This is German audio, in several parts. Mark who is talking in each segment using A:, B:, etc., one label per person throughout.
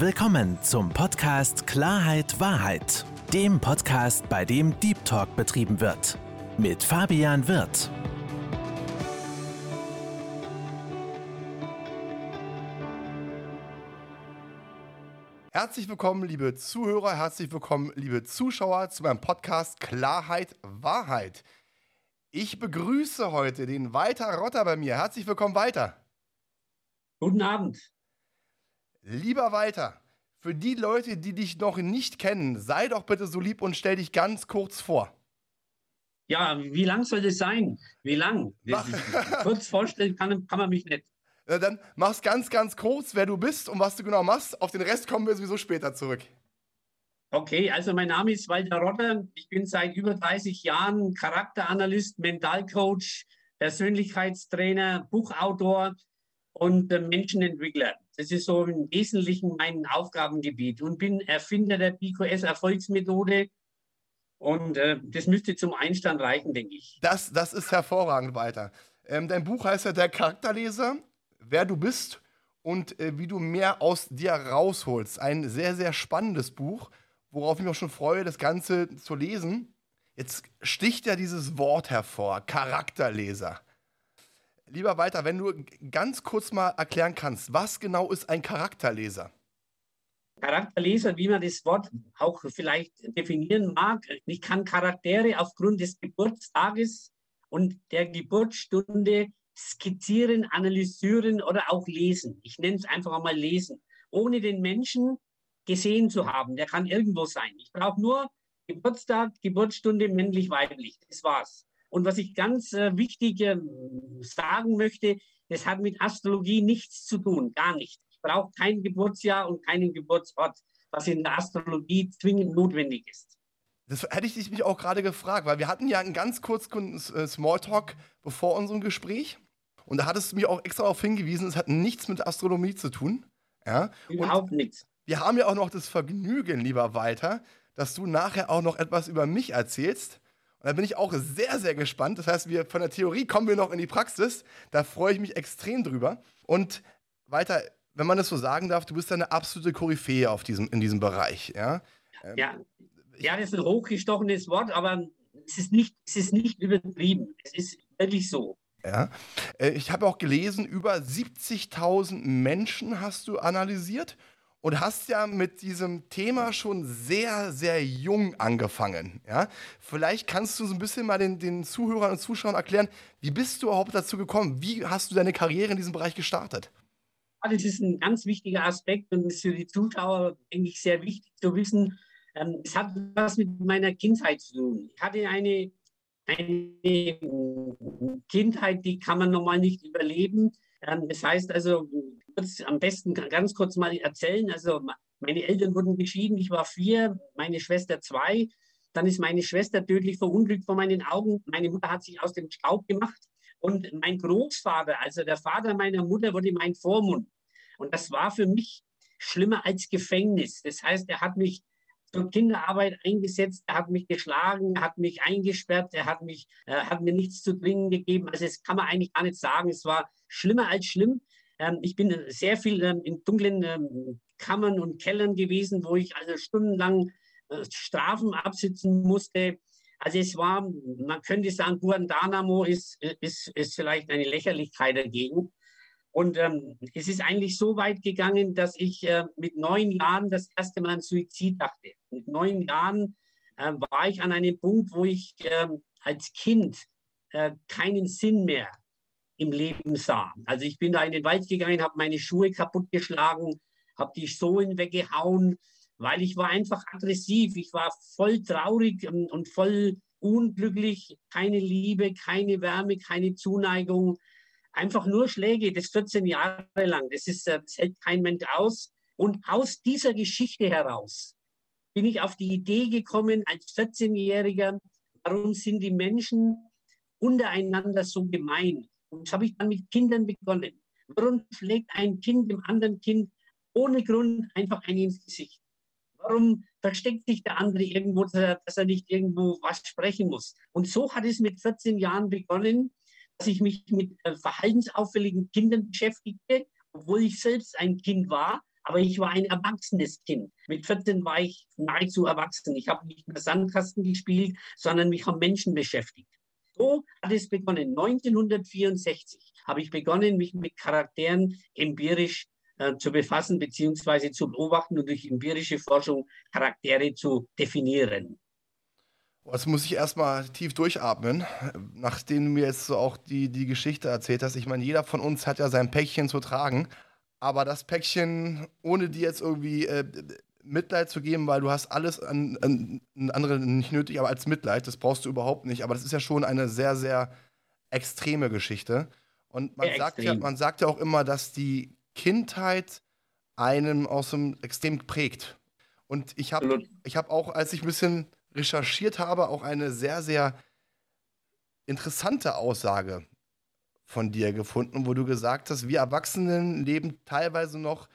A: Willkommen zum Podcast Klarheit Wahrheit, dem Podcast, bei dem Deep Talk betrieben wird. Mit Fabian Wirth.
B: Herzlich willkommen, liebe Zuhörer, herzlich willkommen, liebe Zuschauer, zu meinem Podcast Klarheit Wahrheit. Ich begrüße heute den Walter Rotter bei mir. Herzlich willkommen, Walter.
C: Guten Abend.
B: Lieber Walter, für die Leute, die dich noch nicht kennen, sei doch bitte so lieb und stell dich ganz kurz vor.
C: Ja, wie lang soll das sein? Wie lang? kurz vorstellen kann, kann man mich nicht.
B: Na, dann mach's ganz, ganz kurz, wer du bist und was du genau machst. Auf den Rest kommen wir sowieso später zurück.
C: Okay, also mein Name ist Walter Rotter. Ich bin seit über 30 Jahren Charakteranalyst, Mentalcoach, Persönlichkeitstrainer, Buchautor und Menschenentwickler. Das ist so im Wesentlichen mein Aufgabengebiet und bin Erfinder der BQS Erfolgsmethode. Und äh, das müsste zum Einstand reichen, denke ich.
B: Das, das ist hervorragend weiter. Ähm, dein Buch heißt ja Der Charakterleser, wer du bist und äh, wie du mehr aus dir rausholst. Ein sehr, sehr spannendes Buch, worauf ich mich auch schon freue, das Ganze zu lesen. Jetzt sticht ja dieses Wort hervor, Charakterleser. Lieber Walter, wenn du ganz kurz mal erklären kannst, was genau ist ein Charakterleser?
C: Charakterleser, wie man das Wort auch vielleicht definieren mag. Ich kann Charaktere aufgrund des Geburtstages und der Geburtsstunde skizzieren, analysieren oder auch lesen. Ich nenne es einfach einmal lesen, ohne den Menschen gesehen zu haben. Der kann irgendwo sein. Ich brauche nur Geburtstag, Geburtsstunde, männlich, weiblich. Das war's. Und was ich ganz äh, wichtig äh, sagen möchte, das hat mit Astrologie nichts zu tun, gar nicht. Ich brauche kein Geburtsjahr und keinen Geburtsort, was in der Astrologie zwingend notwendig ist.
B: Das hätte ich dich mich auch gerade gefragt, weil wir hatten ja einen ganz kurzen äh, Smalltalk bevor unserem Gespräch. Und da hattest du mich auch extra darauf hingewiesen, es hat nichts mit Astronomie zu tun. Ja?
C: Überhaupt nichts.
B: Wir haben ja auch noch das Vergnügen, lieber Walter, dass du nachher auch noch etwas über mich erzählst. Und da bin ich auch sehr, sehr gespannt. Das heißt, wir von der Theorie kommen wir noch in die Praxis. Da freue ich mich extrem drüber. Und weiter, wenn man das so sagen darf, du bist eine absolute Koryphäe auf diesem, in diesem Bereich. Ja,
C: ähm, ja. ja das ist ein hochgestochenes Wort, aber es ist nicht, es ist nicht übertrieben. Es ist wirklich so.
B: Ja. Äh, ich habe auch gelesen, über 70.000 Menschen hast du analysiert und hast ja mit diesem Thema schon sehr, sehr jung angefangen. Ja? Vielleicht kannst du so ein bisschen mal den, den Zuhörern und Zuschauern erklären, wie bist du überhaupt dazu gekommen? Wie hast du deine Karriere in diesem Bereich gestartet?
C: Das ist ein ganz wichtiger Aspekt und ist für die Zuschauer, denke ich, sehr wichtig zu wissen. Ähm, es hat was mit meiner Kindheit zu tun. Ich hatte eine, eine Kindheit, die kann man normal nicht überleben. Ähm, das heißt also, kurz, am besten ganz kurz mal erzählen. Also meine Eltern wurden geschieden, ich war vier, meine Schwester zwei. Dann ist meine Schwester tödlich verunglückt vor meinen Augen. Meine Mutter hat sich aus dem Staub gemacht. Und mein Großvater, also der Vater meiner Mutter, wurde mein Vormund. Und das war für mich schlimmer als Gefängnis. Das heißt, er hat mich zur Kinderarbeit eingesetzt, er hat mich geschlagen, er hat mich eingesperrt, er hat mich, er hat mir nichts zu trinken gegeben. Also das kann man eigentlich gar nicht sagen. Es war schlimmer als schlimm. Ähm, ich bin sehr viel ähm, in dunklen ähm, Kammern und Kellern gewesen, wo ich also stundenlang äh, Strafen absitzen musste. Also es war, man könnte sagen, Guantanamo ist, ist, ist vielleicht eine Lächerlichkeit dagegen. Und ähm, es ist eigentlich so weit gegangen, dass ich äh, mit neun Jahren das erste Mal an Suizid dachte. Mit neun Jahren äh, war ich an einem Punkt, wo ich äh, als Kind äh, keinen Sinn mehr im Leben sah. Also ich bin da in den Wald gegangen, habe meine Schuhe kaputtgeschlagen, habe die Sohlen weggehauen, weil ich war einfach aggressiv. Ich war voll traurig und voll unglücklich. Keine Liebe, keine Wärme, keine Zuneigung. Einfach nur Schläge, das 14 Jahre lang. Das, ist, äh, das hält kein Mensch aus. Und aus dieser Geschichte heraus bin ich auf die Idee gekommen, als 14-Jähriger, warum sind die Menschen untereinander so gemein? Und das habe ich dann mit Kindern begonnen. Warum schlägt ein Kind dem anderen Kind ohne Grund einfach einen ins Gesicht? Warum versteckt sich der andere irgendwo, dass er, dass er nicht irgendwo was sprechen muss? Und so hat es mit 14 Jahren begonnen, dass ich mich mit äh, verhaltensauffälligen Kindern beschäftigte, obwohl ich selbst ein Kind war. aber ich war ein erwachsenes Kind. Mit 14 war ich nahezu erwachsen. Ich habe nicht mehr Sandkasten gespielt, sondern mich haben Menschen beschäftigt. So hat es begonnen. 1964 habe ich begonnen, mich mit Charakteren empirisch äh, zu befassen bzw. zu beobachten und durch empirische Forschung Charaktere zu definieren.
B: Jetzt muss ich erstmal tief durchatmen, nachdem du mir jetzt so auch die, die Geschichte erzählt hast. Ich meine, jeder von uns hat ja sein Päckchen zu tragen. Aber das Päckchen, ohne dir jetzt irgendwie äh, Mitleid zu geben, weil du hast alles an, an, an anderen nicht nötig, aber als Mitleid, das brauchst du überhaupt nicht. Aber das ist ja schon eine sehr, sehr extreme Geschichte. Und man, sagt ja, man sagt ja auch immer, dass die Kindheit einem aus dem extrem prägt. Und ich habe ich hab auch, als ich ein bisschen recherchiert habe, auch eine sehr, sehr interessante Aussage von dir gefunden, wo du gesagt hast, wir Erwachsenen leben teilweise noch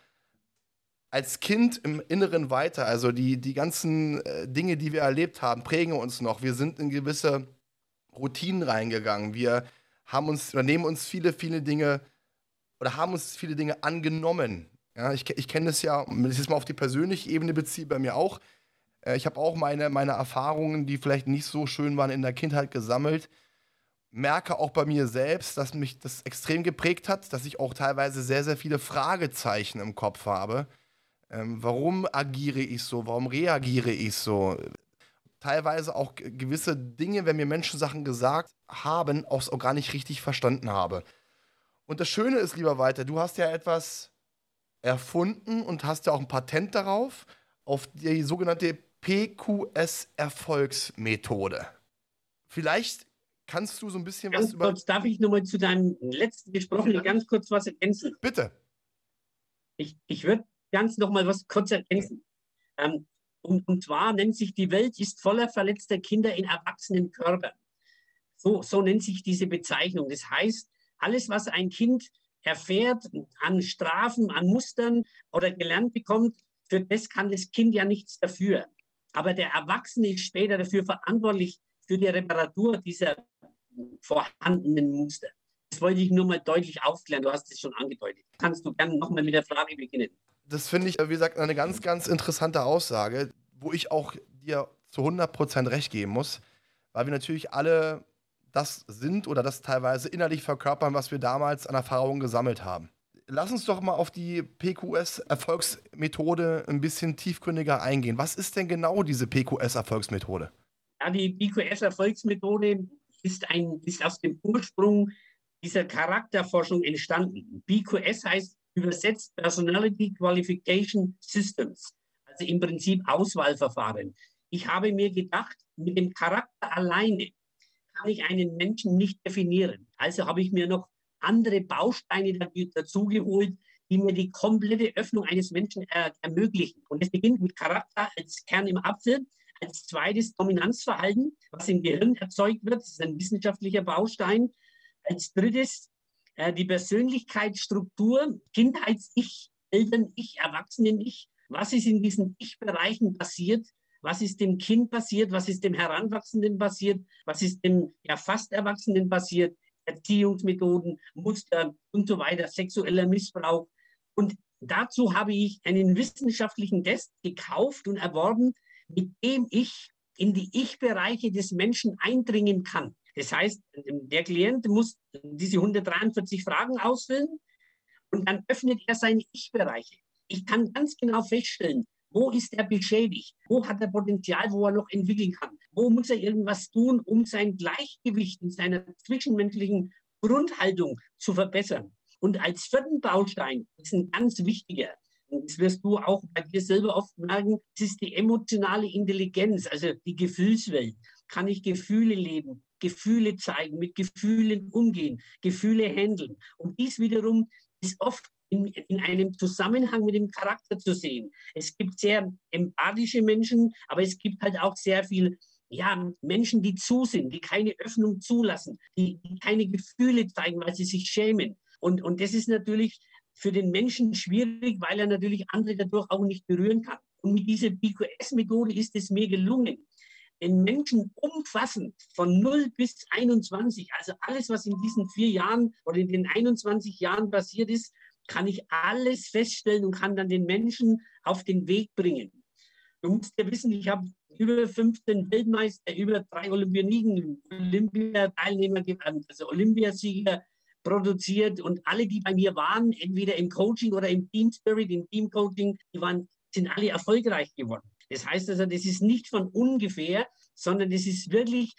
B: als Kind im Inneren weiter. Also die, die ganzen äh, Dinge, die wir erlebt haben, prägen uns noch. Wir sind in gewisse Routinen reingegangen. Wir haben uns oder nehmen uns viele, viele Dinge oder haben uns viele Dinge angenommen. Ja, ich, ich kenne das ja, wenn ich das mal auf die persönliche Ebene beziehe, bei mir auch. Äh, ich habe auch meine, meine Erfahrungen, die vielleicht nicht so schön waren, in der Kindheit gesammelt merke auch bei mir selbst, dass mich das extrem geprägt hat, dass ich auch teilweise sehr, sehr viele Fragezeichen im Kopf habe. Ähm, warum agiere ich so? Warum reagiere ich so? Teilweise auch gewisse Dinge, wenn mir Menschen Sachen gesagt haben, auch, auch gar nicht richtig verstanden habe. Und das Schöne ist, lieber Walter, du hast ja etwas erfunden und hast ja auch ein Patent darauf, auf die sogenannte PQS-Erfolgsmethode. Vielleicht Kannst du so ein bisschen
C: ganz
B: was
C: über. Kurz, darf ich nochmal zu deinem letzten Gesprochenen ganz kurz was ergänzen?
B: Bitte.
C: Ich, ich würde ganz nochmal was kurz ergänzen. Ähm, und, und zwar nennt sich die Welt ist voller verletzter Kinder in erwachsenen Körpern. So, so nennt sich diese Bezeichnung. Das heißt, alles, was ein Kind erfährt an Strafen, an Mustern oder gelernt bekommt, für das kann das Kind ja nichts dafür. Aber der Erwachsene ist später dafür verantwortlich für die Reparatur dieser vorhandenen Muster. Das wollte ich nur mal deutlich aufklären. Du hast es schon angedeutet. Kannst du gerne nochmal mit der Frage beginnen?
B: Das finde ich, wie gesagt, eine ganz, ganz interessante Aussage, wo ich auch dir zu 100% recht geben muss, weil wir natürlich alle das sind oder das teilweise innerlich verkörpern, was wir damals an Erfahrungen gesammelt haben. Lass uns doch mal auf die PQS-Erfolgsmethode ein bisschen tiefgründiger eingehen. Was ist denn genau diese PQS-Erfolgsmethode?
C: Ja, die BQS-Erfolgsmethode ist, ein, ist aus dem Ursprung dieser Charakterforschung entstanden. BQS heißt übersetzt Personality Qualification Systems, also im Prinzip Auswahlverfahren. Ich habe mir gedacht, mit dem Charakter alleine kann ich einen Menschen nicht definieren. Also habe ich mir noch andere Bausteine dazugeholt, die mir die komplette Öffnung eines Menschen er ermöglichen. Und es beginnt mit Charakter als Kern im Apfel. Als zweites Dominanzverhalten, was im Gehirn erzeugt wird, das ist ein wissenschaftlicher Baustein. Als drittes äh, die Persönlichkeitsstruktur, Kindheits-Ich, Eltern-Ich, Erwachsenen-Ich. Was ist in diesen Ich-Bereichen passiert? Was ist dem Kind passiert? Was ist dem Heranwachsenden passiert? Was ist dem ja, fast Erwachsenen passiert? Erziehungsmethoden, Muster und so weiter, sexueller Missbrauch. Und dazu habe ich einen wissenschaftlichen Test gekauft und erworben, mit dem ich in die Ich-Bereiche des Menschen eindringen kann. Das heißt, der Klient muss diese 143 Fragen ausfüllen und dann öffnet er seine Ich-Bereiche. Ich kann ganz genau feststellen, wo ist er beschädigt? Wo hat er Potenzial, wo er noch entwickeln kann? Wo muss er irgendwas tun, um sein Gleichgewicht in seiner zwischenmenschlichen Grundhaltung zu verbessern? Und als vierten Baustein, das ist ein ganz wichtiger, das wirst du auch bei dir selber oft merken, es ist die emotionale Intelligenz, also die Gefühlswelt. Kann ich Gefühle leben, Gefühle zeigen, mit Gefühlen umgehen, Gefühle handeln? Und dies wiederum ist oft in, in, einem Zusammenhang mit dem Charakter zu sehen. Es gibt sehr empathische Menschen, aber es gibt halt auch sehr viel ja, Menschen, die zu sind, die keine Öffnung zulassen, die, die keine Gefühle zeigen, weil sie sich schämen. Und, und das ist natürlich für den Menschen schwierig, weil er natürlich andere dadurch auch nicht berühren kann. Und mit dieser BQS-Methode ist es mir gelungen, den Menschen umfassend von 0 bis 21, also alles, was in diesen vier Jahren oder in den 21 Jahren passiert ist, kann ich alles feststellen und kann dann den Menschen auf den Weg bringen. Du musst ja wissen, ich habe über 15 Weltmeister, über drei Olympioniken, Olympiateilnehmer, also Olympiasieger produziert und alle, die bei mir waren, entweder im Coaching oder im Team Spirit, im Team Coaching, die waren, sind alle erfolgreich geworden. Das heißt also, das ist nicht von ungefähr, sondern das ist wirklich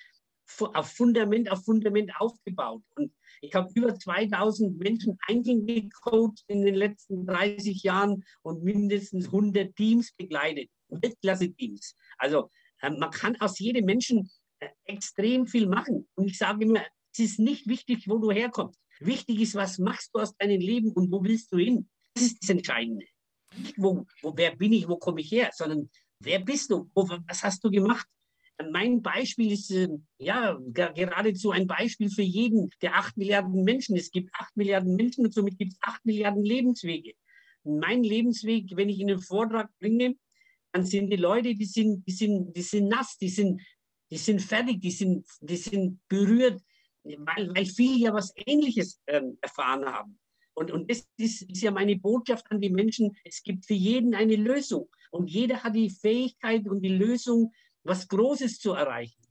C: auf Fundament auf Fundament aufgebaut. Und ich habe über 2000 Menschen einzeln gecoacht in den letzten 30 Jahren und mindestens 100 Teams begleitet, Weltklasse-Teams. Also äh, man kann aus jedem Menschen äh, extrem viel machen. Und ich sage immer, es ist nicht wichtig, wo du herkommst. Wichtig ist, was machst du aus deinem Leben und wo willst du hin? Das ist das Entscheidende. Nicht, wo, wo, wer bin ich, wo komme ich her, sondern wer bist du, was hast du gemacht? Mein Beispiel ist äh, ja geradezu ein Beispiel für jeden der acht Milliarden Menschen. Es gibt acht Milliarden Menschen und somit gibt es acht Milliarden Lebenswege. Mein Lebensweg, wenn ich in einen Vortrag bringe, dann sind die Leute, die sind, die sind, die sind nass, die sind, die sind fertig, die sind, die sind berührt, weil, weil viele ja was Ähnliches äh, erfahren haben. Und, und das ist, ist, ja meine Botschaft an die Menschen. Es gibt für jeden eine Lösung. Und jeder hat die Fähigkeit und die Lösung, was Großes zu erreichen.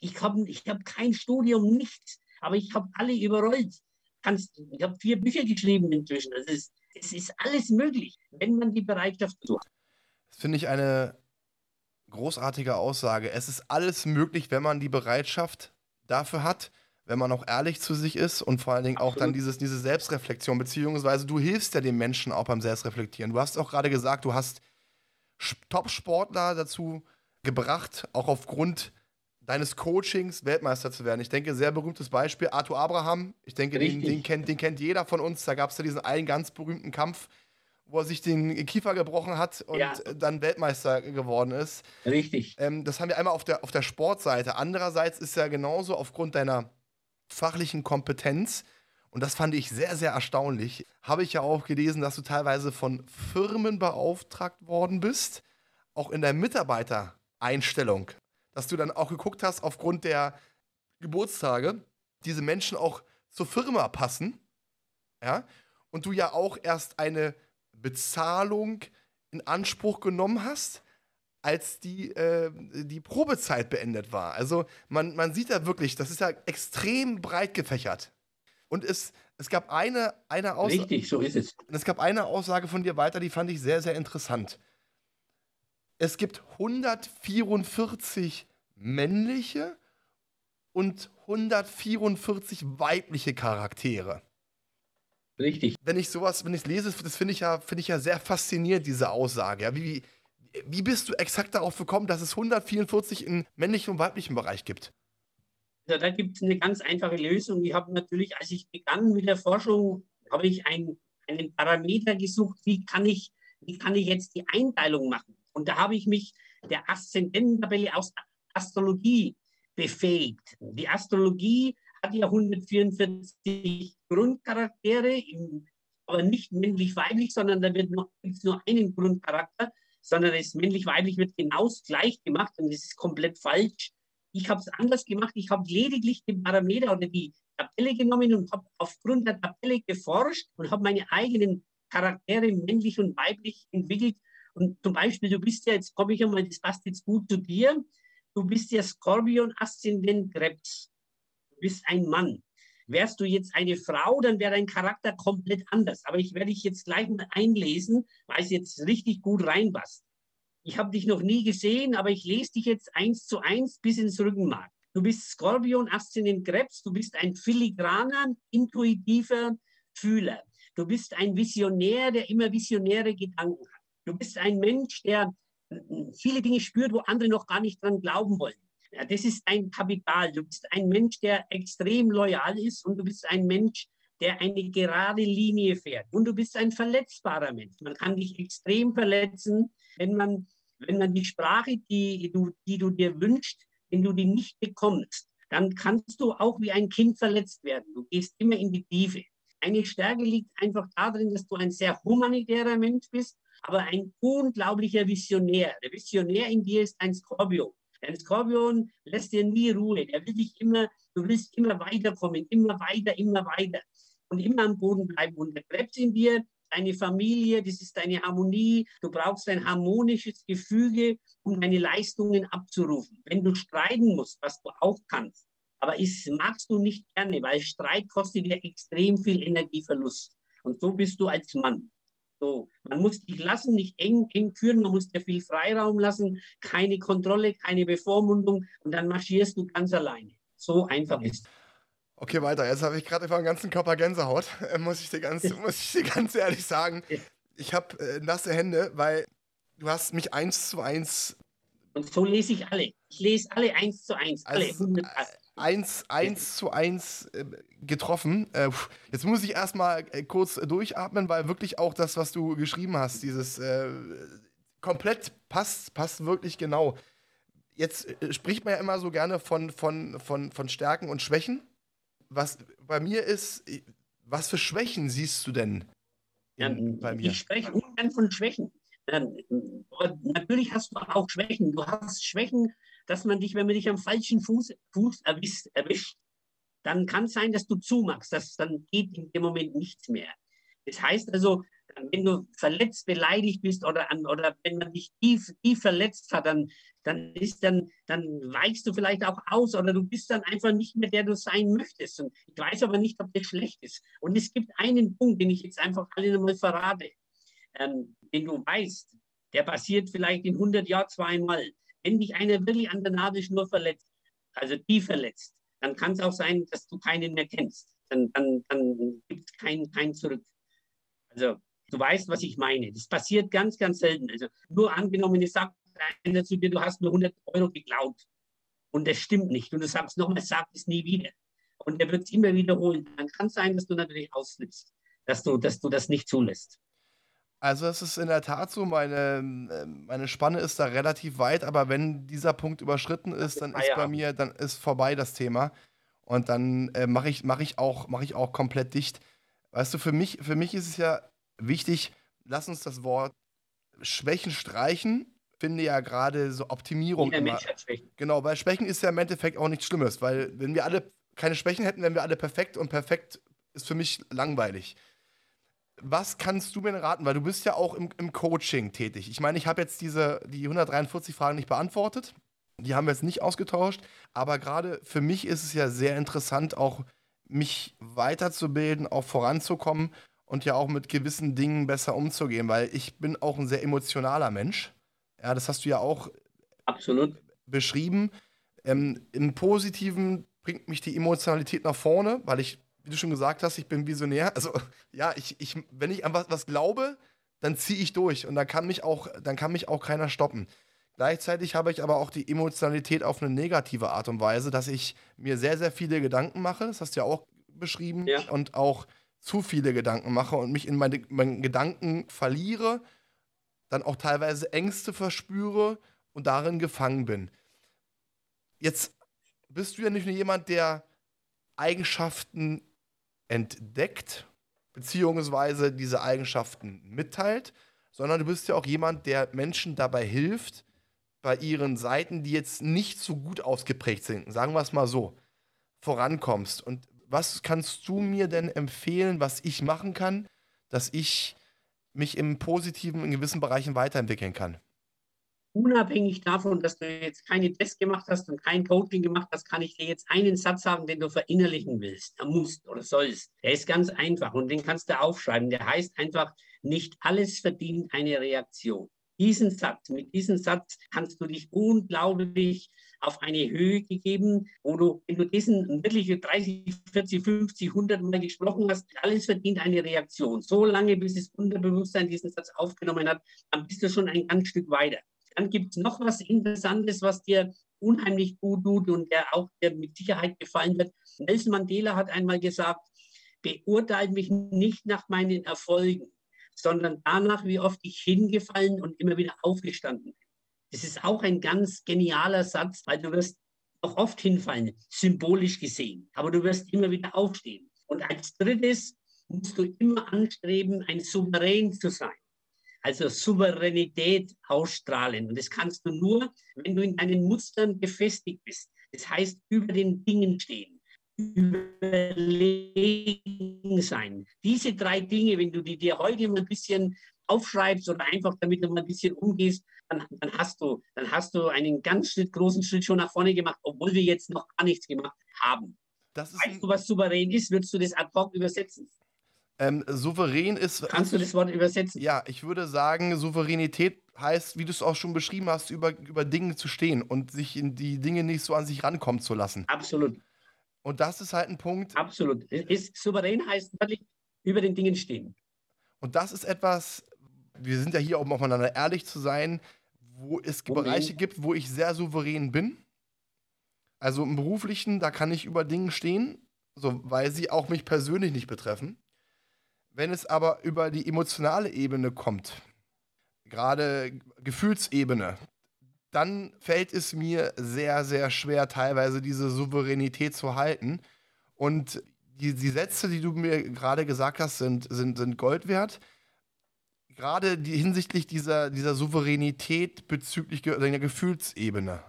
C: Ich habe ich hab kein Studium, nichts, aber ich habe alle überrollt. Kannst, ich habe vier Bücher geschrieben inzwischen. Es ist, es ist alles möglich, wenn man die Bereitschaft sucht.
B: Das finde ich eine großartige Aussage. Es ist alles möglich, wenn man die Bereitschaft dafür hat, wenn man auch ehrlich zu sich ist und vor allen Dingen Absolut. auch dann dieses, diese Selbstreflexion, beziehungsweise du hilfst ja den Menschen auch beim Selbstreflektieren. Du hast auch gerade gesagt, du hast Top-Sportler dazu gebracht, auch aufgrund deines Coachings Weltmeister zu werden. Ich denke, sehr berühmtes Beispiel, Arthur Abraham. Ich denke, den, den, kennt, den kennt jeder von uns. Da gab es ja diesen einen ganz berühmten Kampf, wo er sich den Kiefer gebrochen hat und ja. dann Weltmeister geworden ist.
C: Richtig.
B: Ähm, das haben wir einmal auf der, auf der Sportseite. Andererseits ist ja genauso aufgrund deiner fachlichen Kompetenz, und das fand ich sehr, sehr erstaunlich, habe ich ja auch gelesen, dass du teilweise von Firmen beauftragt worden bist, auch in der Mitarbeiter Einstellung, dass du dann auch geguckt hast, aufgrund der Geburtstage, diese Menschen auch zur Firma passen, ja, und du ja auch erst eine Bezahlung in Anspruch genommen hast, als die, äh, die Probezeit beendet war. Also man, man sieht da wirklich, das ist ja extrem breit gefächert. Und es, es gab eine, eine
C: Aussage. Richtig, so ist es.
B: Es gab eine Aussage von dir weiter, die fand ich sehr, sehr interessant es gibt 144 männliche und 144 weibliche Charaktere.
C: Richtig.
B: Wenn ich sowas, wenn ich lese, das finde ich ja, finde ich ja sehr faszinierend, diese Aussage. Ja, wie, wie bist du exakt darauf gekommen, dass es 144 im männlichen und weiblichen Bereich gibt?
C: Ja, da gibt es eine ganz einfache Lösung. Ich habe natürlich, als ich begann mit der Forschung, habe ich ein, einen Parameter gesucht, wie kann ich, wie kann ich jetzt die Einteilung machen? Und da habe ich mich der Aszendententabelle aus Astrologie befähigt. Die Astrologie hat ja 144 Grundcharaktere, aber nicht männlich-weiblich, sondern da wird noch, gibt's nur einen Grundcharakter, sondern das männlich-weiblich wird genau gleich gemacht und das ist komplett falsch. Ich habe es anders gemacht. Ich habe lediglich den Parameter oder die Tabelle genommen und habe aufgrund der Tabelle geforscht und habe meine eigenen Charaktere männlich und weiblich entwickelt und zum Beispiel, du bist ja, jetzt komme ich einmal, das passt jetzt gut zu dir, du bist ja Skorpion Aszendent Krebs. Du bist ein Mann. Wärst du jetzt eine Frau, dann wäre dein Charakter komplett anders. Aber ich werde dich jetzt gleich mal einlesen, weil es jetzt richtig gut reinpasst. Ich habe dich noch nie gesehen, aber ich lese dich jetzt eins zu eins bis ins Rückenmark. Du bist Skorpion, Aszendent Krebs, du bist ein filigraner, intuitiver Fühler. Du bist ein Visionär, der immer visionäre Gedanken hat. Du bist ein Mensch, der äh, viele Dinge spürt, wo andere noch gar nicht dran glauben wollen. Ja, das ist ein Kapital. Du bist ein Mensch, der extrem loyal ist und du bist ein Mensch, der eine gerade Linie fährt. Und du bist ein verletzbarer Mensch. Man kann dich extrem verletzen, wenn man, wenn man die Sprache, die du, die du dir wünschst, wenn du die nicht bekommst, dann kannst du auch wie ein Kind verletzt werden. Du gehst immer in die Tiefe. Eine Stärke liegt einfach darin, dass du ein sehr humanitärer Mensch bist aber ein unglaublicher Visionär. Der Visionär in dir ist ein Skorpion. Ein Skorpion lässt dir nie Ruhe. Der will dich immer, du willst immer weiterkommen, immer weiter, immer weiter. Und immer am Boden bleiben. Und der Krebs in dir, deine Familie, das ist deine Harmonie. Du brauchst ein harmonisches Gefüge, um deine Leistungen abzurufen. Wenn du streiten musst, was du auch kannst, aber es magst du nicht gerne, weil Streit kostet dir extrem viel Energieverlust. Und so bist du als Mann. So, man muss dich lassen, nicht eng, eng führen, man muss dir viel Freiraum lassen, keine Kontrolle, keine Bevormundung und dann marschierst du ganz alleine. So einfach ist.
B: Okay, weiter. Jetzt habe ich gerade über den ganzen Körper Gänsehaut, muss ich dir ganz, muss ich dir ganz ehrlich sagen. Ich habe äh, nasse Hände, weil du hast mich eins zu eins.
C: Und so lese ich alle. Ich lese alle eins zu eins. Alle.
B: Also, eins, eins zu eins äh, getroffen. Äh, jetzt muss ich erstmal äh, kurz durchatmen, weil wirklich auch das, was du geschrieben hast, dieses äh, komplett passt, passt wirklich genau. Jetzt äh, spricht man ja immer so gerne von, von, von, von Stärken und Schwächen. Was bei mir ist, was für Schwächen siehst du denn
C: in, bei mir? Ich spreche ungern von Schwächen. Natürlich hast du auch Schwächen. Du hast Schwächen, dass man dich, wenn man dich am falschen Fuß, Fuß erwischt, erwischt, dann kann es sein, dass du zumachst. Das, dann geht in dem Moment nichts mehr. Das heißt also, wenn du verletzt, beleidigt bist oder, an, oder wenn man dich tief, tief verletzt hat, dann, dann, ist dann, dann weichst du vielleicht auch aus oder du bist dann einfach nicht mehr der du sein möchtest. Und ich weiß aber nicht, ob das schlecht ist. Und es gibt einen Punkt, den ich jetzt einfach alle nochmal verrate, ähm, den du weißt, der passiert vielleicht in 100 Jahren zweimal. Wenn dich einer wirklich an der Nabelschnur verletzt, also tief verletzt, dann kann es auch sein, dass du keinen mehr kennst. Dann, dann, dann gibt es kein, kein Zurück. Also du weißt, was ich meine. Das passiert ganz, ganz selten. Also nur angenommen, es sagt einer zu dir, du hast mir 100 Euro geklaut und das stimmt nicht. Und du sagst nochmal, sag es nie wieder. Und er wird es immer wiederholen. Dann kann es sein, dass du natürlich ausflippst, dass du, dass du das nicht zulässt.
B: Also es ist in der Tat so, meine, meine Spanne ist da relativ weit, aber wenn dieser Punkt überschritten ist, dann ist bei mir, dann ist vorbei das Thema. Und dann äh, mache ich, mach ich, auch, mach ich auch komplett dicht. Weißt du, für mich, für mich ist es ja wichtig, lass uns das Wort Schwächen streichen. Finde ja gerade so Optimierung. Jeder immer. Mensch hat Schwächen. Genau, weil Schwächen ist ja im Endeffekt auch nichts Schlimmes, weil wenn wir alle keine Schwächen hätten, wären wir alle perfekt und perfekt ist für mich langweilig was kannst du mir raten? Weil du bist ja auch im, im Coaching tätig. Ich meine, ich habe jetzt diese, die 143 Fragen nicht beantwortet. Die haben wir jetzt nicht ausgetauscht. Aber gerade für mich ist es ja sehr interessant, auch mich weiterzubilden, auch voranzukommen und ja auch mit gewissen Dingen besser umzugehen, weil ich bin auch ein sehr emotionaler Mensch. Ja, das hast du ja auch
C: Absolut.
B: beschrieben. Ähm, Im Positiven bringt mich die Emotionalität nach vorne, weil ich wie du schon gesagt hast, ich bin Visionär. Also ja, ich, ich, wenn ich an was, was glaube, dann ziehe ich durch und dann kann mich auch, dann kann mich auch keiner stoppen. Gleichzeitig habe ich aber auch die Emotionalität auf eine negative Art und Weise, dass ich mir sehr, sehr viele Gedanken mache. Das hast du ja auch beschrieben. Ja. Und auch zu viele Gedanken mache und mich in meine, meinen Gedanken verliere, dann auch teilweise Ängste verspüre und darin gefangen bin. Jetzt bist du ja nicht nur jemand, der Eigenschaften entdeckt, beziehungsweise diese Eigenschaften mitteilt, sondern du bist ja auch jemand, der Menschen dabei hilft, bei ihren Seiten, die jetzt nicht so gut ausgeprägt sind, sagen wir es mal so, vorankommst. Und was kannst du mir denn empfehlen, was ich machen kann, dass ich mich im Positiven in gewissen Bereichen weiterentwickeln kann?
C: unabhängig davon, dass du jetzt keine Tests gemacht hast und kein Coaching gemacht hast, kann ich dir jetzt einen Satz sagen, den du verinnerlichen willst, musst oder sollst. Der ist ganz einfach und den kannst du aufschreiben. Der heißt einfach, nicht alles verdient eine Reaktion. Diesen Satz, mit diesem Satz kannst du dich unglaublich auf eine Höhe gegeben, wo du, wenn du diesen wirklich 30, 40, 50, 100 Mal gesprochen hast, alles verdient eine Reaktion. So lange, bis das Unterbewusstsein diesen Satz aufgenommen hat, dann bist du schon ein ganz Stück weiter. Dann gibt es noch was Interessantes, was dir unheimlich gut tut und der auch dir mit Sicherheit gefallen wird. Nelson Mandela hat einmal gesagt, beurteile mich nicht nach meinen Erfolgen, sondern danach, wie oft ich hingefallen und immer wieder aufgestanden bin. Das ist auch ein ganz genialer Satz, weil du wirst auch oft hinfallen, symbolisch gesehen, aber du wirst immer wieder aufstehen. Und als drittes musst du immer anstreben, ein Souverän zu sein also Souveränität ausstrahlen. Und das kannst du nur, wenn du in deinen Mustern gefestigt bist. Das heißt, über den Dingen stehen. überlegen sein. Diese drei Dinge, wenn du die dir heute mal ein bisschen aufschreibst oder einfach damit du mal ein bisschen umgehst, dann, dann, hast du, dann hast du einen ganz großen Schritt schon nach vorne gemacht, obwohl wir jetzt noch gar nichts gemacht haben. weißt du, was souverän ist? Würdest du das ad hoc übersetzen?
B: Ähm, souverän ist.
C: Kannst du das Wort übersetzen?
B: Ja, ich würde sagen, Souveränität heißt, wie du es auch schon beschrieben hast, über, über Dinge zu stehen und sich in die Dinge nicht so an sich rankommen zu lassen.
C: Absolut.
B: Und das ist halt ein Punkt.
C: Absolut. Ist, souverän heißt wirklich über den Dingen stehen.
B: Und das ist etwas, wir sind ja hier, um aufeinander ehrlich zu sein, wo es Moment. Bereiche gibt, wo ich sehr souverän bin. Also im beruflichen, da kann ich über Dinge stehen, so, weil sie auch mich persönlich nicht betreffen. Wenn es aber über die emotionale Ebene kommt, gerade Gefühlsebene, dann fällt es mir sehr, sehr schwer, teilweise diese Souveränität zu halten. Und die, die Sätze, die du mir gerade gesagt hast, sind, sind, sind Gold wert. Gerade die, hinsichtlich dieser, dieser Souveränität bezüglich deiner Gefühlsebene.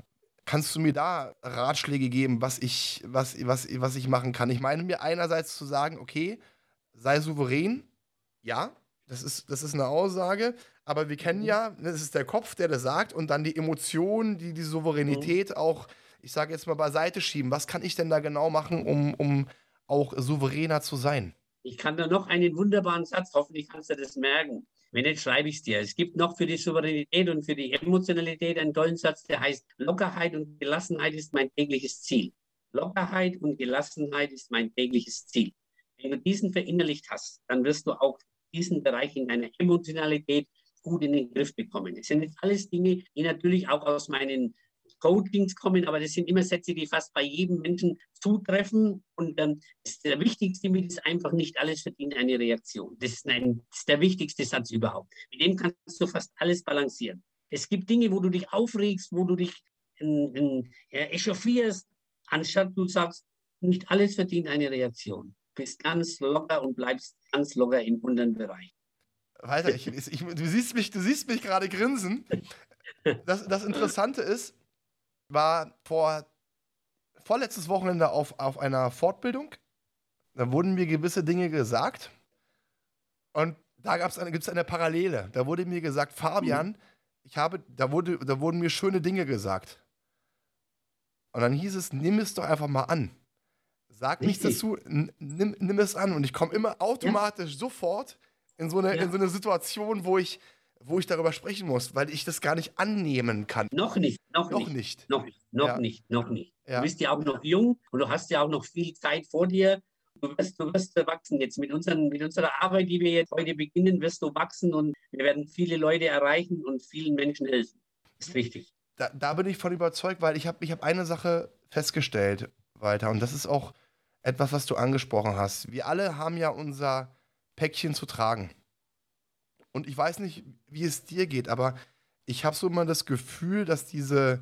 B: Kannst du mir da Ratschläge geben, was ich, was, was, was ich machen kann? Ich meine mir einerseits zu sagen, okay, sei souverän, ja, das ist, das ist eine Aussage, aber wir kennen mhm. ja, ne, es ist der Kopf, der das sagt und dann die Emotionen, die die Souveränität mhm. auch, ich sage jetzt mal, beiseite schieben. Was kann ich denn da genau machen, um, um auch souveräner zu sein?
C: Ich kann da noch einen wunderbaren Satz, hoffentlich kannst du das merken. Wenn nicht, schreibe ich es dir. Es gibt noch für die Souveränität und für die Emotionalität einen tollen Satz, der heißt, Lockerheit und Gelassenheit ist mein tägliches Ziel. Lockerheit und Gelassenheit ist mein tägliches Ziel. Wenn du diesen verinnerlicht hast, dann wirst du auch diesen Bereich in deiner Emotionalität gut in den Griff bekommen. Das sind jetzt alles Dinge, die natürlich auch aus meinen Coachings kommen, aber das sind immer Sätze, die fast bei jedem Menschen zutreffen. Und ähm, der wichtigste mit ist einfach nicht alles verdient eine Reaktion. Das ist, ein, das ist der wichtigste Satz überhaupt. Mit dem kannst du fast alles balancieren. Es gibt Dinge, wo du dich aufregst, wo du dich in, in, ja, echauffierst, anstatt du sagst, nicht alles verdient eine Reaktion. Bist ganz locker und bleibst ganz locker im unteren Bereich.
B: Walter, ich, ich, du siehst mich, mich gerade grinsen. Das, das Interessante ist, war vor vorletztes Wochenende auf, auf einer Fortbildung. Da wurden mir gewisse Dinge gesagt. Und da gibt es eine Parallele. Da wurde mir gesagt, Fabian, ich habe, da, wurde, da wurden mir schöne Dinge gesagt. Und dann hieß es, nimm es doch einfach mal an. Sag nichts dazu, nimm, nimm es an. Und ich komme immer automatisch ja. sofort in so, eine, ja. in so eine Situation, wo ich, wo ich darüber sprechen muss, weil ich das gar nicht annehmen kann.
C: Noch nicht, noch, noch nicht. nicht. Noch, noch ja. nicht, noch nicht. Ja. Du bist ja auch noch jung und du hast ja auch noch viel Zeit vor dir. Du wirst, du wirst wachsen jetzt mit, unseren, mit unserer Arbeit, die wir jetzt heute beginnen, wirst du wachsen und wir werden viele Leute erreichen und vielen Menschen helfen. Das ist wichtig.
B: Da, da bin ich von überzeugt, weil ich habe ich hab eine Sache festgestellt, Walter, und das ist auch etwas, was du angesprochen hast. Wir alle haben ja unser Päckchen zu tragen. Und ich weiß nicht, wie es dir geht, aber ich habe so immer das Gefühl, dass diese,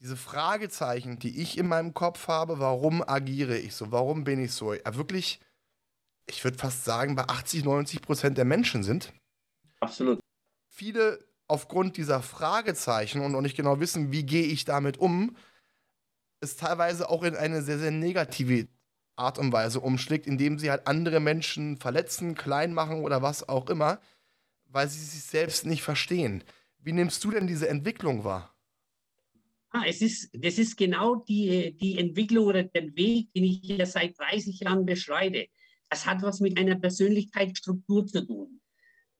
B: diese Fragezeichen, die ich in meinem Kopf habe, warum agiere ich so, warum bin ich so, ja, wirklich, ich würde fast sagen, bei 80, 90 Prozent der Menschen sind.
C: Absolut.
B: Viele aufgrund dieser Fragezeichen und noch nicht genau wissen, wie gehe ich damit um, ist teilweise auch in eine sehr, sehr negative Art und Weise umschlägt, indem sie halt andere Menschen verletzen, klein machen oder was auch immer, weil sie sich selbst nicht verstehen. Wie nimmst du denn diese Entwicklung wahr?
C: Ah, es ist, das ist genau die, die Entwicklung oder den Weg, den ich hier seit 30 Jahren beschreite. Das hat was mit einer Persönlichkeitsstruktur zu tun.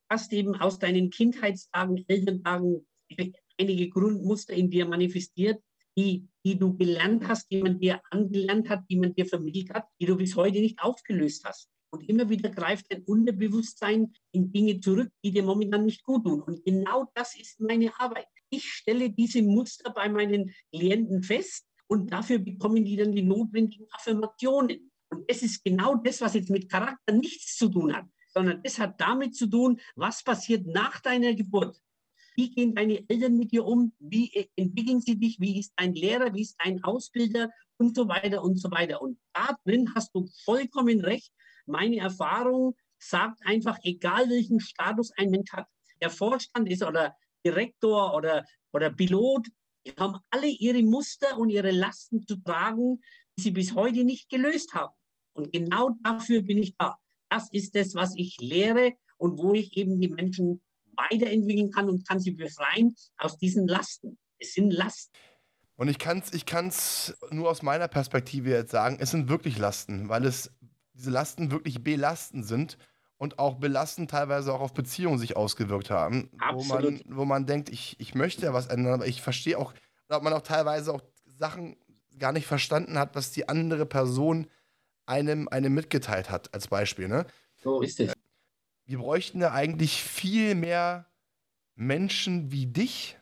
C: Du hast eben aus deinen Kindheitstagen, Elterntagen einige Grundmuster in dir manifestiert, die, die du gelernt hast, die man dir angelernt hat, die man dir vermittelt hat, die du bis heute nicht aufgelöst hast. Und immer wieder greift dein Unterbewusstsein in Dinge zurück, die dir momentan nicht gut tun. Und genau das ist meine Arbeit. Ich stelle diese Muster bei meinen Klienten fest und dafür bekommen die dann die notwendigen Affirmationen. Und es ist genau das, was jetzt mit Charakter nichts zu tun hat, sondern es hat damit zu tun, was passiert nach deiner Geburt. Wie gehen deine Eltern mit dir um? Wie äh, entwickeln sie dich? Wie ist dein Lehrer? Wie ist dein Ausbilder? Und so weiter und so weiter. Und da drin hast du vollkommen recht. Meine Erfahrung sagt einfach, egal welchen Status ein Mensch hat, der Vorstand ist oder Direktor oder, oder Pilot, die haben alle ihre Muster und ihre Lasten zu tragen, die sie bis heute nicht gelöst haben. Und genau dafür bin ich da. Das ist das, was ich lehre und wo ich eben die Menschen weiterentwickeln kann und kann sie befreien aus diesen Lasten. Es sind Lasten.
B: Und ich kann es ich kann's nur aus meiner Perspektive jetzt sagen, es sind wirklich Lasten, weil es diese Lasten wirklich belastend sind und auch belastend teilweise auch auf Beziehungen sich ausgewirkt haben.
C: Absolut.
B: Wo man, wo man denkt, ich, ich möchte ja was ändern, aber ich verstehe auch, dass man auch teilweise auch Sachen gar nicht verstanden hat, was die andere Person einem, einem mitgeteilt hat, als Beispiel. Ne?
C: So ist es.
B: Wir bräuchten ja eigentlich viel mehr Menschen wie dich,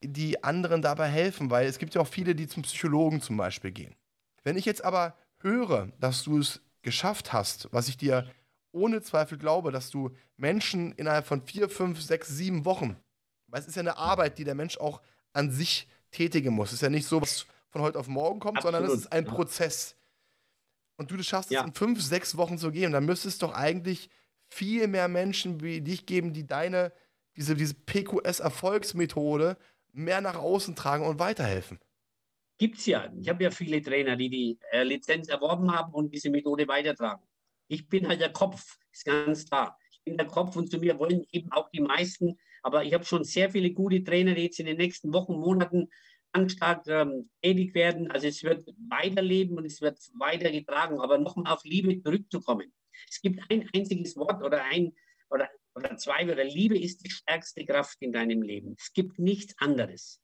B: die anderen dabei helfen, weil es gibt ja auch viele, die zum Psychologen zum Beispiel gehen. Wenn ich jetzt aber höre, dass du es geschafft hast, was ich dir ohne Zweifel glaube, dass du Menschen innerhalb von vier, fünf, sechs, sieben Wochen, weil es ist ja eine Arbeit, die der Mensch auch an sich tätigen muss. Es ist ja nicht so, was von heute auf morgen kommt,
C: Absolut,
B: sondern es ist ein
C: ja.
B: Prozess. Und du das schaffst
C: Ja.
B: es in fünf, sechs Wochen zu gehen, dann müsste es doch eigentlich viel mehr Menschen wie dich geben, die deine, diese, diese PQS-Erfolgsmethode mehr nach außen tragen und weiterhelfen.
C: Gibt's ja. Ich habe ja viele Trainer, die die äh, Lizenz erworben haben und diese Methode weitertragen. Ich bin halt der Kopf, ist ganz klar. Ich bin der Kopf und zu mir wollen eben auch die meisten. Aber ich habe schon sehr viele gute Trainer, die jetzt in den nächsten Wochen, Monaten ganz stark ähm, tätig werden. Also es wird weiterleben und es wird weitergetragen. Aber nochmal auf Liebe zurückzukommen. Es gibt ein einziges Wort oder ein oder, oder zwei Wörter. Liebe ist die stärkste Kraft in deinem Leben. Es gibt nichts anderes.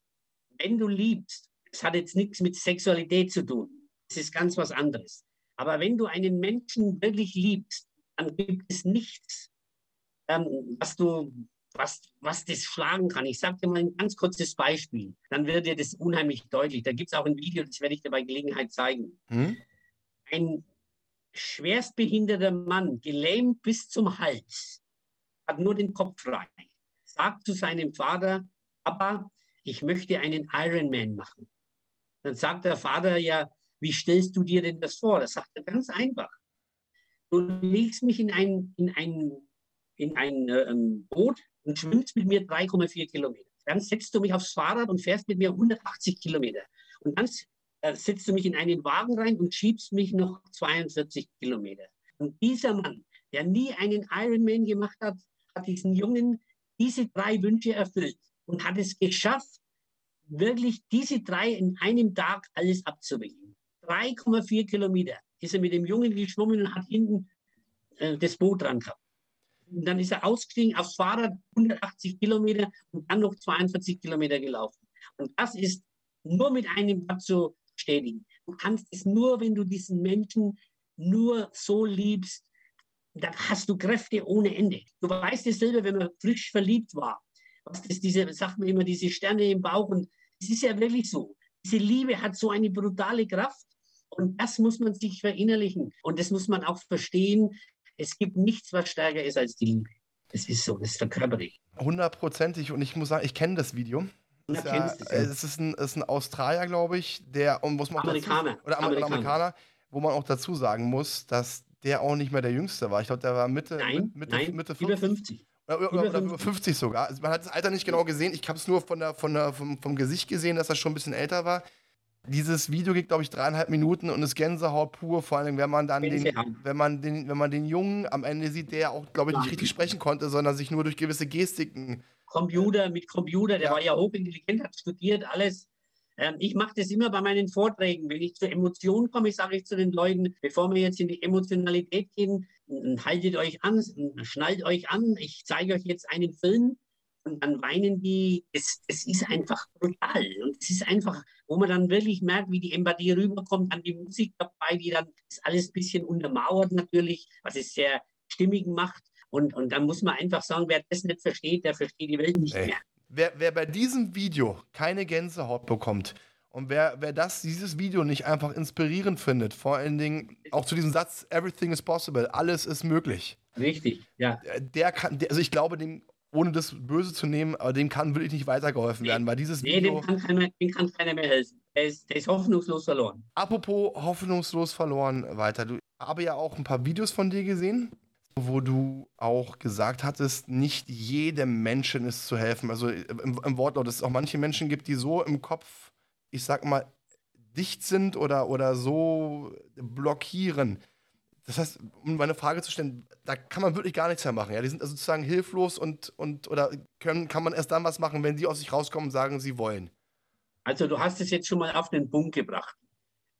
C: Wenn du liebst, es hat jetzt nichts mit Sexualität zu tun. Es ist ganz was anderes. Aber wenn du einen Menschen wirklich liebst, dann gibt es nichts, ähm, was du, was, was das schlagen kann. Ich sage dir mal ein ganz kurzes Beispiel. Dann wird dir das unheimlich deutlich. Da gibt es auch ein Video, das werde ich dir bei Gelegenheit zeigen.
B: Hm?
C: Ein schwerstbehinderter Mann, gelähmt bis zum Hals, hat nur den Kopf frei, sagt zu seinem Vater, Papa, ich möchte einen Ironman machen. Dann sagt der Vater ja, wie stellst du dir denn das vor? Das sagt er ganz einfach. Du legst mich in ein, in ein, in ein äh, ähm, Boot und schwimmst mit mir 3,4 Kilometer. Dann setzt du mich aufs Fahrrad und fährst mit mir 180 Kilometer. Und dann äh, setzt du mich in einen Wagen rein und schiebst mich noch 42 Kilometer. Und dieser Mann, der nie einen Ironman gemacht hat, hat diesen Jungen diese drei Wünsche erfüllt und hat es geschafft, wirklich diese drei in einem Tag alles abzuwickeln. 3,4 Kilometer ist er mit dem Jungen geschwommen und hat hinten äh, das Boot dran gehabt. Und dann ist er ausgestiegen aufs Fahrrad, 180 Kilometer und dann noch 42 Kilometer gelaufen. Und das ist nur mit einem Wort zu bestätigen. Du kannst es nur, wenn du diesen Menschen nur so liebst, dann hast du Kräfte ohne Ende. Du weißt es selber, wenn man frisch verliebt war. Was das diese, sagt man immer, diese Sterne im Bauch. Und es ist ja wirklich so. Diese Liebe hat so eine brutale Kraft. Und das muss man sich verinnerlichen. Und das muss man auch verstehen. Es gibt nichts, was stärker ist als die Liebe. Das ist so, das verkörpere ich.
B: Hundertprozentig. Und ich muss sagen, ich kenne das Video. Das ist, ja,
C: es,
B: es ist ein, ist ein Australier, glaube ich, der, und muss man
C: Amerikaner.
B: Dazu, oder Amer-
C: Amerikaner.
B: Amerikaner, wo man auch dazu sagen muss, dass der auch nicht mehr der Jüngste war. Ich glaube, der war Mitte,
C: Nein,
B: Mitte,
C: nein,
B: Mitte
C: über
B: 50.
C: 50.
B: Oder, oder,
C: über
B: oder
C: 50.
B: über 50 sogar. Also man hat das Alter nicht genau gesehen. Ich habe es nur von der, von der, vom, vom Gesicht gesehen, dass er schon ein bisschen älter war. Dieses Video geht, glaube ich, dreieinhalb Minuten und ist Gänsehaut pur, vor allem, wenn man dann den, wenn man den, wenn man den Jungen am Ende sieht, der auch, glaube ich, nicht richtig sprechen konnte, sondern sich nur durch gewisse Gestiken.
C: Computer, mit Computer, der
B: Ja.
C: war ja hochintelligent, hat studiert, alles. Ähm, ich mache das immer bei meinen Vorträgen. Wenn ich zur Emotion komme, sage ich zu den Leuten, bevor wir jetzt in die Emotionalität gehen, haltet euch an, schnallt euch an. Ich zeige euch jetzt einen Film und dann weinen die. Es, es ist einfach brutal. Und es ist einfach, wo man dann wirklich merkt, wie die Empathie rüberkommt, dann die Musik dabei, die dann das alles ein bisschen untermauert natürlich, was es sehr stimmig macht. Und, und dann muss man einfach sagen, wer das nicht versteht, der versteht die Welt nicht
B: Ey.
C: mehr.
B: Wer, wer bei diesem Video keine Gänsehaut bekommt und wer, wer das, dieses Video nicht einfach inspirierend findet, vor allen Dingen auch zu diesem Satz, everything is possible, alles ist möglich,
C: Richtig, ja.
B: äh, der kann, der, also ich glaube, dem, ohne das Böse zu nehmen, aber dem kann wirklich nicht weitergeholfen
C: Nee.
B: werden, weil dieses
C: Nee,
B: Video,
C: dem kann, keiner, dem kann keiner mehr helfen. Der ist, der ist hoffnungslos verloren.
B: apropos hoffnungslos verloren, weiter, du habe ja auch ein paar Videos von dir gesehen, wo du auch gesagt hattest, nicht jedem Menschen ist zu helfen. Also im, im Wortlaut, dass es auch manche Menschen gibt, die so im Kopf, ich sag mal, dicht sind oder, oder so blockieren. Das heißt, um meine Frage zu stellen, da kann man wirklich gar nichts mehr machen. Ja? Die sind also sozusagen hilflos und, und oder können, kann man erst dann was machen, wenn sie aus sich rauskommen und sagen, sie wollen.
C: Also du hast es jetzt schon mal auf den Punkt gebracht.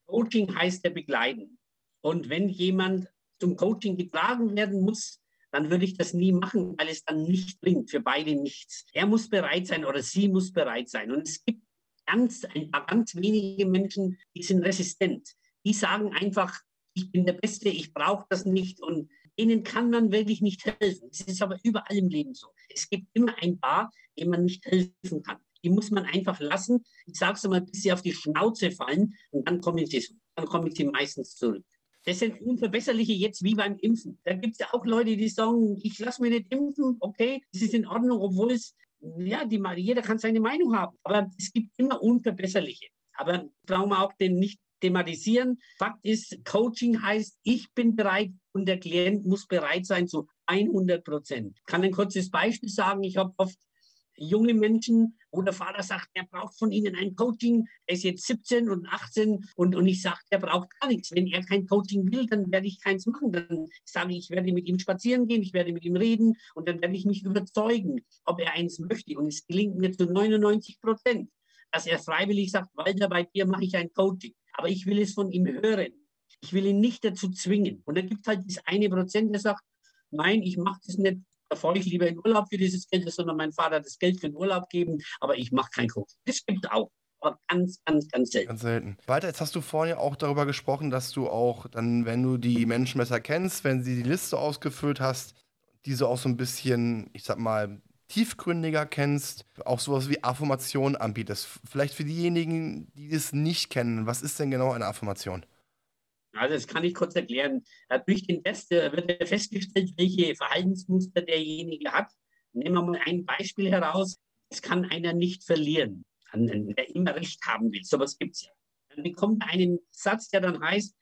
C: Coaching heißt ja begleiten. Und wenn jemand zum Coaching getragen werden muss, dann würde ich das nie machen, weil es dann nicht bringt, für beide nichts. Er muss bereit sein oder sie muss bereit sein. Und es gibt ganz, ein paar ganz wenige Menschen, die sind resistent. Die sagen einfach, ich bin der Beste, ich brauche das nicht und ihnen kann man wirklich nicht helfen. Es ist aber überall im Leben so. Es gibt immer ein paar, denen man nicht helfen kann. Die muss man einfach lassen. Ich sage es mal, bis sie auf die Schnauze fallen und dann kommen sie, dann kommen sie meistens zurück. Das sind unverbesserliche jetzt wie beim Impfen. Da gibt es ja auch Leute, die sagen, ich lasse mich nicht impfen, okay, das ist in Ordnung, obwohl es, ja, die, jeder kann seine Meinung haben. Aber es gibt immer unverbesserliche. Aber brauchen wir auch den nicht thematisieren. Fakt ist, Coaching heißt, ich bin bereit und der Klient muss bereit sein zu 100 Prozent. Ich kann ein kurzes Beispiel sagen. Ich habe oft junge Menschen, wo der Vater sagt, er braucht von ihnen ein Coaching. Er ist jetzt 17 und 18 und, und ich sage, er braucht gar nichts. Wenn er kein Coaching will, dann werde ich keins machen. Dann sage ich, ich werde mit ihm spazieren gehen, ich werde mit ihm reden und dann werde ich mich überzeugen, ob er eins möchte. Und es gelingt mir zu 99 Prozent, dass er freiwillig sagt, Walter, bei dir mache ich ein Coaching. Aber ich will es von ihm hören. Ich will ihn nicht dazu zwingen. Und dann gibt es halt das eine Prozent, der sagt, nein, ich mache das nicht, da fahre ich lieber in Urlaub für dieses Geld, sondern mein Vater das Geld für den Urlaub geben, aber ich mache kein Coaching. Das gibt auch. Ganz, ganz, ganz selten.
B: Ganz selten. Walter, jetzt hast du vorhin ja auch darüber gesprochen, dass du auch dann, wenn du die Menschen besser kennst, wenn sie die Liste ausgefüllt hast, diese auch so ein bisschen, ich sag mal, tiefgründiger kennst, auch sowas wie Affirmation anbietest. Vielleicht für diejenigen, die es nicht kennen, was ist denn genau eine Affirmation?
C: Also das kann ich kurz erklären. Durch den Test wird festgestellt, welche Verhaltensmuster derjenige hat. Nehmen wir mal ein Beispiel heraus. Es kann einer nicht verlieren, der immer Recht haben will. So Sowas gibt es ja. Dann bekommt er einen Satz, der dann heißt,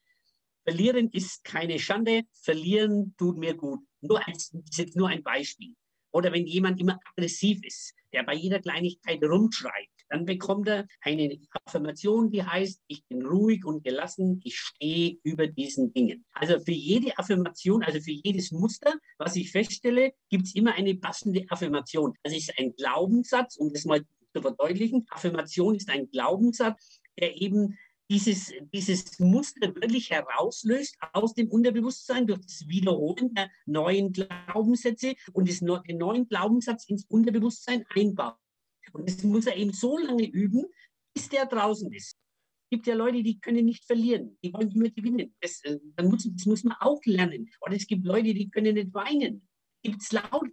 C: verlieren ist keine Schande, verlieren tut mir gut. Nur als, das ist nur ein Beispiel. Oder wenn jemand immer aggressiv ist, der bei jeder Kleinigkeit rumschreit, dann bekommt er eine Affirmation, die heißt, ich bin ruhig und gelassen, ich stehe über diesen Dingen. Also für jede Affirmation, also für jedes Muster, was ich feststelle, gibt es immer eine passende Affirmation. Das ist ein Glaubenssatz, um das mal zu verdeutlichen. Affirmation ist ein Glaubenssatz, der eben dieses, dieses Muster wirklich herauslöst aus dem Unterbewusstsein durch das Wiederholen der neuen Glaubenssätze und das, den neuen Glaubenssatz ins Unterbewusstsein einbaut. Und das muss er eben so lange üben, bis der draußen ist. Es gibt ja Leute, die können nicht verlieren, die wollen immer gewinnen. Das, äh, dann muss, das muss man auch lernen. Oder es gibt Leute, die können nicht weinen. Gibt es laut,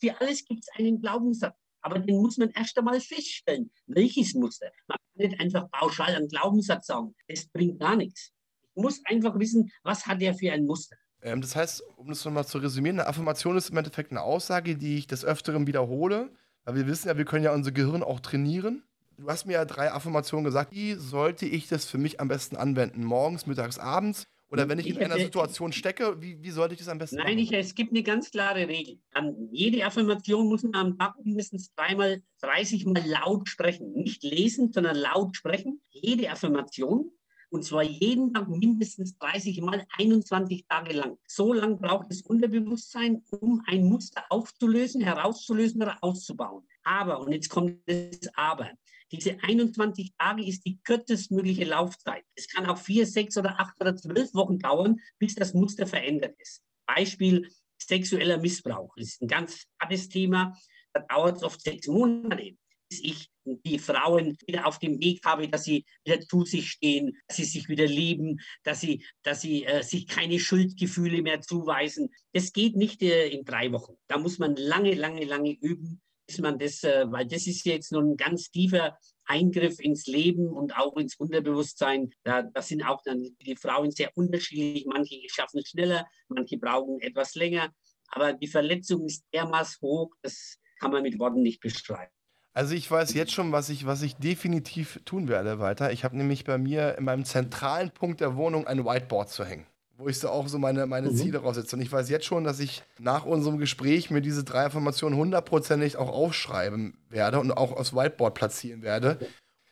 C: für alles gibt es einen Glaubenssatz. Aber den muss man erst einmal feststellen. Welches Muster? Man kann nicht einfach pauschal einen Glaubenssatz sagen. Das bringt gar nichts. Ich muss einfach wissen, was hat er für ein Muster.
B: Ähm, das heißt, um das nochmal zu resümieren, eine Affirmation ist im Endeffekt eine Aussage, die ich des Öfteren wiederhole. Weil wir wissen ja, wir können ja unser Gehirn auch trainieren. Du hast mir ja drei Affirmationen gesagt. Wie sollte ich das für mich am besten anwenden? Morgens, mittags, abends? Oder wenn ich, in einer Situation stecke, wie, wie sollte ich das am besten
C: Nein, ich, es gibt eine ganz klare Regel. An jede Affirmation muss man am Tag mindestens dreimal, 30 Mal laut sprechen. Nicht lesen, sondern laut sprechen. Jede Affirmation. Und zwar jeden Tag mindestens 30 Mal, 21 Tage lang. So lang braucht das Unterbewusstsein, um ein Muster aufzulösen, herauszulösen oder auszubauen. Aber, und jetzt kommt das Aber, diese 21 Tage ist die kürzestmögliche Laufzeit. Es kann auch vier, sechs oder acht oder zwölf Wochen dauern, bis das Muster verändert ist. Beispiel sexueller Missbrauch. Das ist ein ganz hartes Thema. Da dauert es oft sechs Monate, bis ich die Frauen wieder auf dem Weg habe, dass sie wieder zu sich stehen, dass sie sich wieder lieben, dass sie, dass sie äh, sich keine Schuldgefühle mehr zuweisen. Das geht nicht äh, in drei Wochen. Da muss man lange, lange, lange üben bis man das, äh, weil das ist jetzt nun ein ganz tiefer Eingriff ins Leben und auch ins Unterbewusstsein. Da, das sind auch dann die Frauen sehr unterschiedlich. Manche schaffen es schneller, manche brauchen etwas länger. Aber die Verletzung ist dermaßen hoch, das kann man mit Worten nicht beschreiben.
B: Also ich weiß jetzt schon, was ich, was ich definitiv tun werde weiter. Ich habe nämlich bei mir in meinem zentralen Punkt der Wohnung ein Whiteboard zu hängen wo ich so auch so meine, meine mhm. Ziele raussetze. Und ich weiß jetzt schon, dass ich nach unserem Gespräch mir diese drei Informationen hundertprozentig auch aufschreiben werde und auch aufs Whiteboard platzieren werde.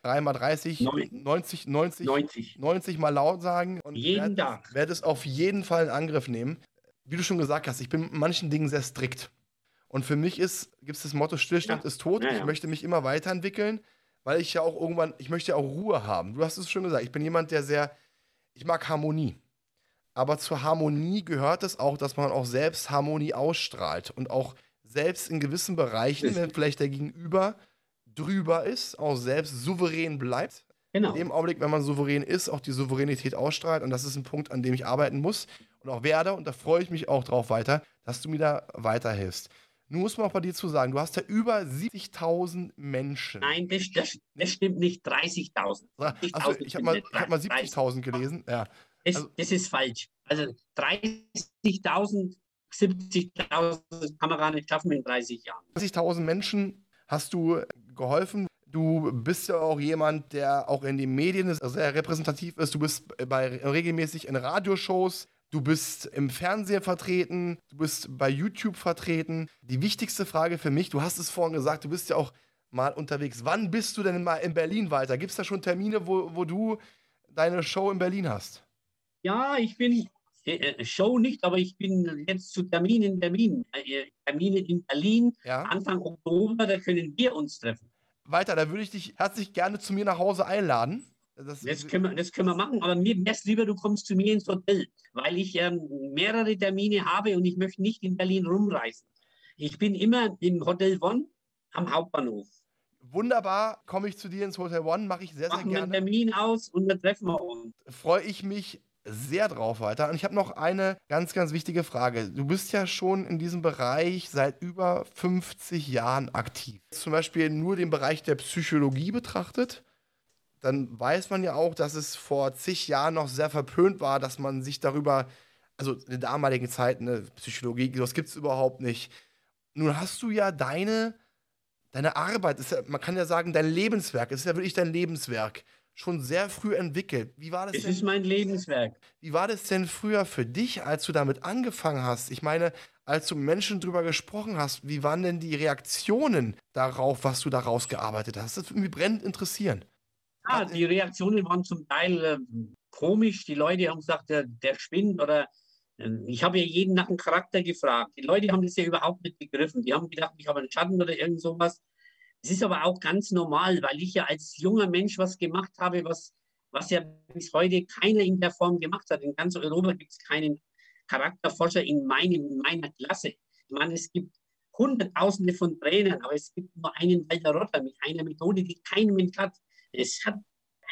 B: dreimal 30,
C: Neun-
B: 90, 90,
C: 90.
B: 90 mal laut sagen und
C: Jeden
B: werde
C: Tag.
B: werd es auf jeden Fall in Angriff nehmen. Wie du schon gesagt hast, ich bin mit manchen Dingen sehr strikt. Und für mich ist, gibt es das Motto, Stillstand
C: Ja.
B: ist tot.
C: Ja,
B: Ich
C: ja.
B: möchte mich immer weiterentwickeln, weil ich ja auch irgendwann, ich möchte ja auch Ruhe haben. Du hast es schon gesagt, ich bin jemand, der sehr, ich mag Harmonie. Aber zur Harmonie gehört es auch, dass man auch selbst Harmonie ausstrahlt und auch selbst in gewissen Bereichen, wenn vielleicht der Gegenüber drüber ist, auch selbst souverän bleibt.
C: Genau.
B: In dem Augenblick, wenn man souverän ist, auch die Souveränität ausstrahlt. Und das ist ein Punkt, an dem ich arbeiten muss und auch werde. Und da freue ich mich auch drauf weiter, dass du mir da weiterhilfst. Nun muss man auch bei dir zu sagen, du hast ja über 70.000 Menschen.
C: Nein, das, das, das stimmt nicht. 30.000.
B: Achso,
C: 70.000
B: ich habe mal, hab mal
C: nicht
B: 70.000 gelesen. Ja.
C: Das,
B: Also-
C: das ist falsch. Also 30.000, 70.000 kann man gar nicht schaffen in 30 Jahren.
B: 30.000 Menschen hast du geholfen. Du bist ja auch jemand, der auch in den Medien sehr repräsentativ ist. Du bist bei, regelmäßig in Radioshows. Du bist im Fernsehen vertreten. Du bist bei YouTube vertreten. Die wichtigste Frage für mich, du hast es vorhin gesagt, du bist ja auch mal unterwegs. Wann bist du denn mal in Berlin weiter? Gibt es da schon Termine, wo, wo du deine Show in Berlin hast?
C: Ja, ich bin, äh, äh, Show nicht, aber ich bin jetzt zu Terminen in Berlin. Äh, Termine in Berlin,
B: Ja.
C: Anfang Oktober, da können wir uns treffen.
B: Weiter, da würde ich dich herzlich gerne zu mir nach Hause einladen. Das,
C: Das können, wir, das können wir machen, aber mir wäre lieber, du kommst zu mir ins Hotel, weil ich ähm, mehrere Termine habe und ich möchte nicht in Berlin rumreisen. Ich bin immer im Hotel One am Hauptbahnhof.
B: Wunderbar, komme ich zu dir ins Hotel One, mache ich sehr, sehr
C: Machen wir einen
B: gerne.
C: Termin aus und dann treffen wir uns.
B: Freue ich mich sehr drauf weiter. Und ich habe noch eine ganz, ganz wichtige Frage. Du bist ja schon in diesem Bereich seit über 50 Jahren aktiv. Zum Beispiel nur den Bereich der Psychologie betrachtet. Dann weiß man ja auch, dass es vor zig Jahren noch sehr verpönt war, dass man sich darüber, also in der damaligen Zeit, eine Psychologie, das gibt es überhaupt nicht. Nun hast du ja deine, deine Arbeit, ist ja, man kann ja sagen, dein Lebenswerk, es ist ja wirklich dein Lebenswerk, schon sehr früh entwickelt. Wie war das
C: Es
B: denn?
C: ist mein Lebenswerk.
B: Wie war das denn früher für dich, als du damit angefangen hast? Ich meine, als du mit Menschen drüber gesprochen hast, wie waren denn die Reaktionen darauf, was du daraus gearbeitet hast? Das würde mich brennend interessieren.
C: Ja, die Reaktionen waren zum Teil äh, komisch. Die Leute haben gesagt, der, der spinnt oder äh, ich habe ja jeden nach dem Charakter gefragt. Die Leute haben das ja überhaupt nicht begriffen. Die haben gedacht, ich habe einen Schatten oder irgend sowas. Es ist aber auch ganz normal, weil ich ja als junger Mensch was gemacht habe, was, was ja bis heute keiner in der Form gemacht hat. In ganz Europa gibt es keinen Charakterforscher in, meinem, in meiner Klasse. Ich meine, es gibt Hunderttausende von Trainern, aber es gibt nur einen Walter Rotter mit einer Methode, die kein Mensch hat. Es hat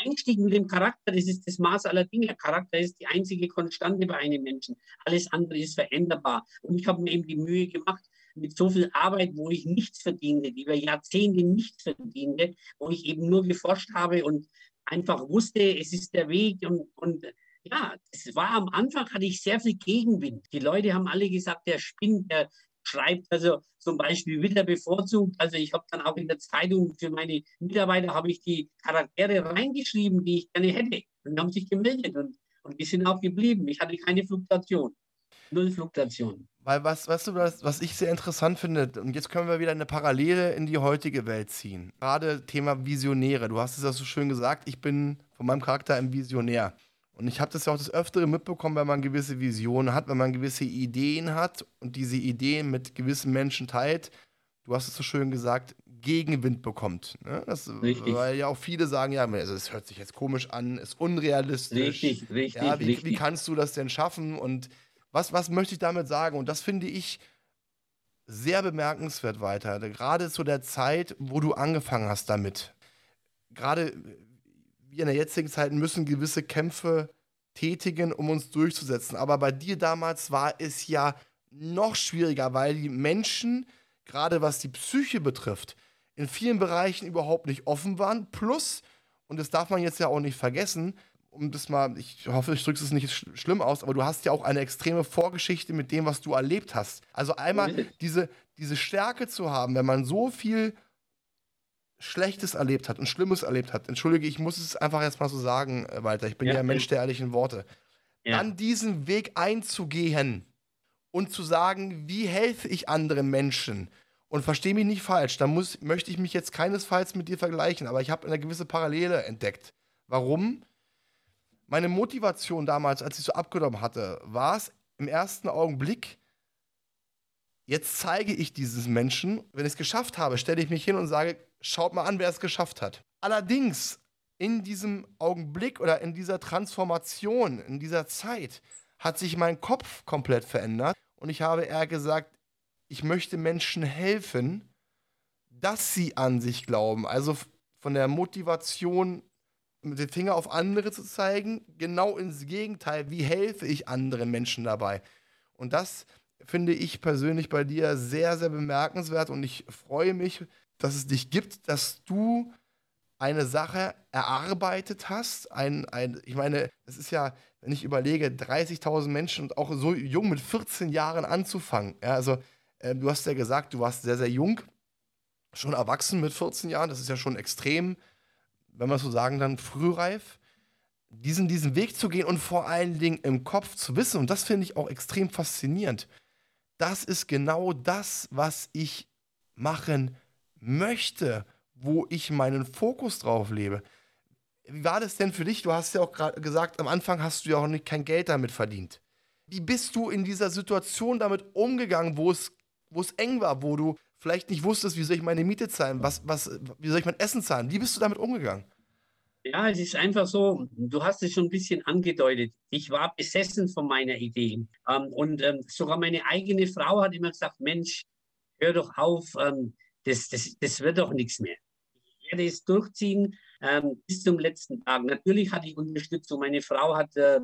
C: Einstieg mit dem Charakter, das ist das Maß aller Dinge. Charakter ist die einzige Konstante bei einem Menschen. Alles andere ist veränderbar. Und ich habe mir eben die Mühe gemacht, mit so viel Arbeit, wo ich nichts verdiente, die über Jahrzehnte nichts verdiente, wo ich eben nur geforscht habe und einfach wusste, es ist der Weg. Und, und ja, es war am Anfang, hatte ich sehr viel Gegenwind. Die Leute haben alle gesagt, der spinnt, der schreibt also zum Beispiel Witter bevorzugt. Also ich habe dann auch in der Zeitung für meine Mitarbeiter habe ich die Charaktere reingeschrieben, die ich gerne hätte. Und haben sich gemeldet und, und die sind auch geblieben. Ich hatte keine Fluktuation. Null Fluktuation.
B: Weil was, weißt du, was, was ich sehr interessant finde, und jetzt können wir wieder eine Parallele in die heutige Welt ziehen. Gerade Thema Visionäre. Du hast es ja so schön gesagt, ich bin von meinem Charakter ein Visionär. Und ich habe das ja auch des Öfteren mitbekommen, wenn man gewisse Visionen hat, wenn man gewisse Ideen hat und diese Ideen mit gewissen Menschen teilt. Du hast es so schön gesagt, Gegenwind bekommt. Ne? Das,
C: Richtig.
B: Weil ja auch viele sagen, ja, also es hört sich jetzt komisch an, ist unrealistisch.
C: Richtig, richtig,
B: Ja, wie,
C: richtig.
B: wie kannst du das denn schaffen? Und was, was möchte ich damit sagen? Und das finde ich sehr bemerkenswert weiter. Gerade zu der Zeit, wo du angefangen hast damit. Gerade wir in der jetzigen Zeit müssen gewisse Kämpfe tätigen, um uns durchzusetzen. Aber bei dir damals war es ja noch schwieriger, weil die Menschen, gerade was die Psyche betrifft, in vielen Bereichen überhaupt nicht offen waren. Plus, und das darf man jetzt ja auch nicht vergessen, um das mal, ich hoffe, ich drücke es nicht sch schlimm aus, aber du hast ja auch eine extreme Vorgeschichte mit dem, was du erlebt hast. Also einmal diese, diese Stärke zu haben, wenn man so viel Schlechtes erlebt hat und Schlimmes erlebt hat. Entschuldige, ich muss es einfach jetzt mal so sagen, äh, Walter. Ich bin ja,
C: Ja,
B: ein Mensch der ehrlichen Worte.
C: Ja.
B: Dann diesen Weg einzugehen und zu sagen, wie helfe ich anderen Menschen Und verstehe mich nicht falsch, da muss, möchte ich mich jetzt keinesfalls mit dir vergleichen, aber ich habe eine gewisse Parallele entdeckt. Warum? Meine Motivation damals, als ich so abgenommen hatte, war es im ersten Augenblick, jetzt zeige ich dieses Menschen, wenn ich es geschafft habe, stelle ich mich hin und sage, schaut mal an, wer es geschafft hat. Allerdings in diesem Augenblick oder in dieser Transformation, in dieser Zeit, hat sich mein Kopf komplett verändert und ich habe eher gesagt, ich möchte Menschen helfen, dass sie an sich glauben. Also von der Motivation, mit dem Finger auf andere zu zeigen, genau ins Gegenteil, wie helfe ich anderen Menschen dabei? Und das finde ich persönlich bei dir sehr, sehr bemerkenswert und ich freue mich, dass es dich gibt, dass du eine Sache erarbeitet hast. Ein, ein, ich meine, es ist ja, wenn ich überlege, 30.000 Menschen und auch so jung mit 14 Jahren anzufangen. Ja, also, äh, du hast ja gesagt, du warst sehr, sehr jung, schon erwachsen mit 14 Jahren. Das ist ja schon extrem, wenn man so sagen, dann frühreif. Diesen, diesen Weg zu gehen und vor allen Dingen im Kopf zu wissen, und das finde ich auch extrem faszinierend. Das ist genau das, was ich machen möchte wo ich meinen Fokus drauf lebe. Wie war das denn für dich? Du hast ja auch gerade gesagt, am Anfang hast du ja auch nicht kein Geld damit verdient. Wie bist du in dieser Situation damit umgegangen, wo es, wo es eng war, wo du vielleicht nicht wusstest, wie soll ich meine Miete zahlen, was, was, wie soll ich mein Essen zahlen? Wie bist du damit umgegangen?
C: Ja, es ist einfach so, du hast es schon ein bisschen angedeutet. Ich war besessen von meiner Idee. Ähm, und ähm, sogar meine eigene Frau hat immer gesagt, Mensch, hör doch auf, ähm, das, das, das wird doch nichts mehr werde es durchziehen ähm, bis zum letzten Tag. Natürlich hatte ich Unterstützung. Meine Frau hat äh,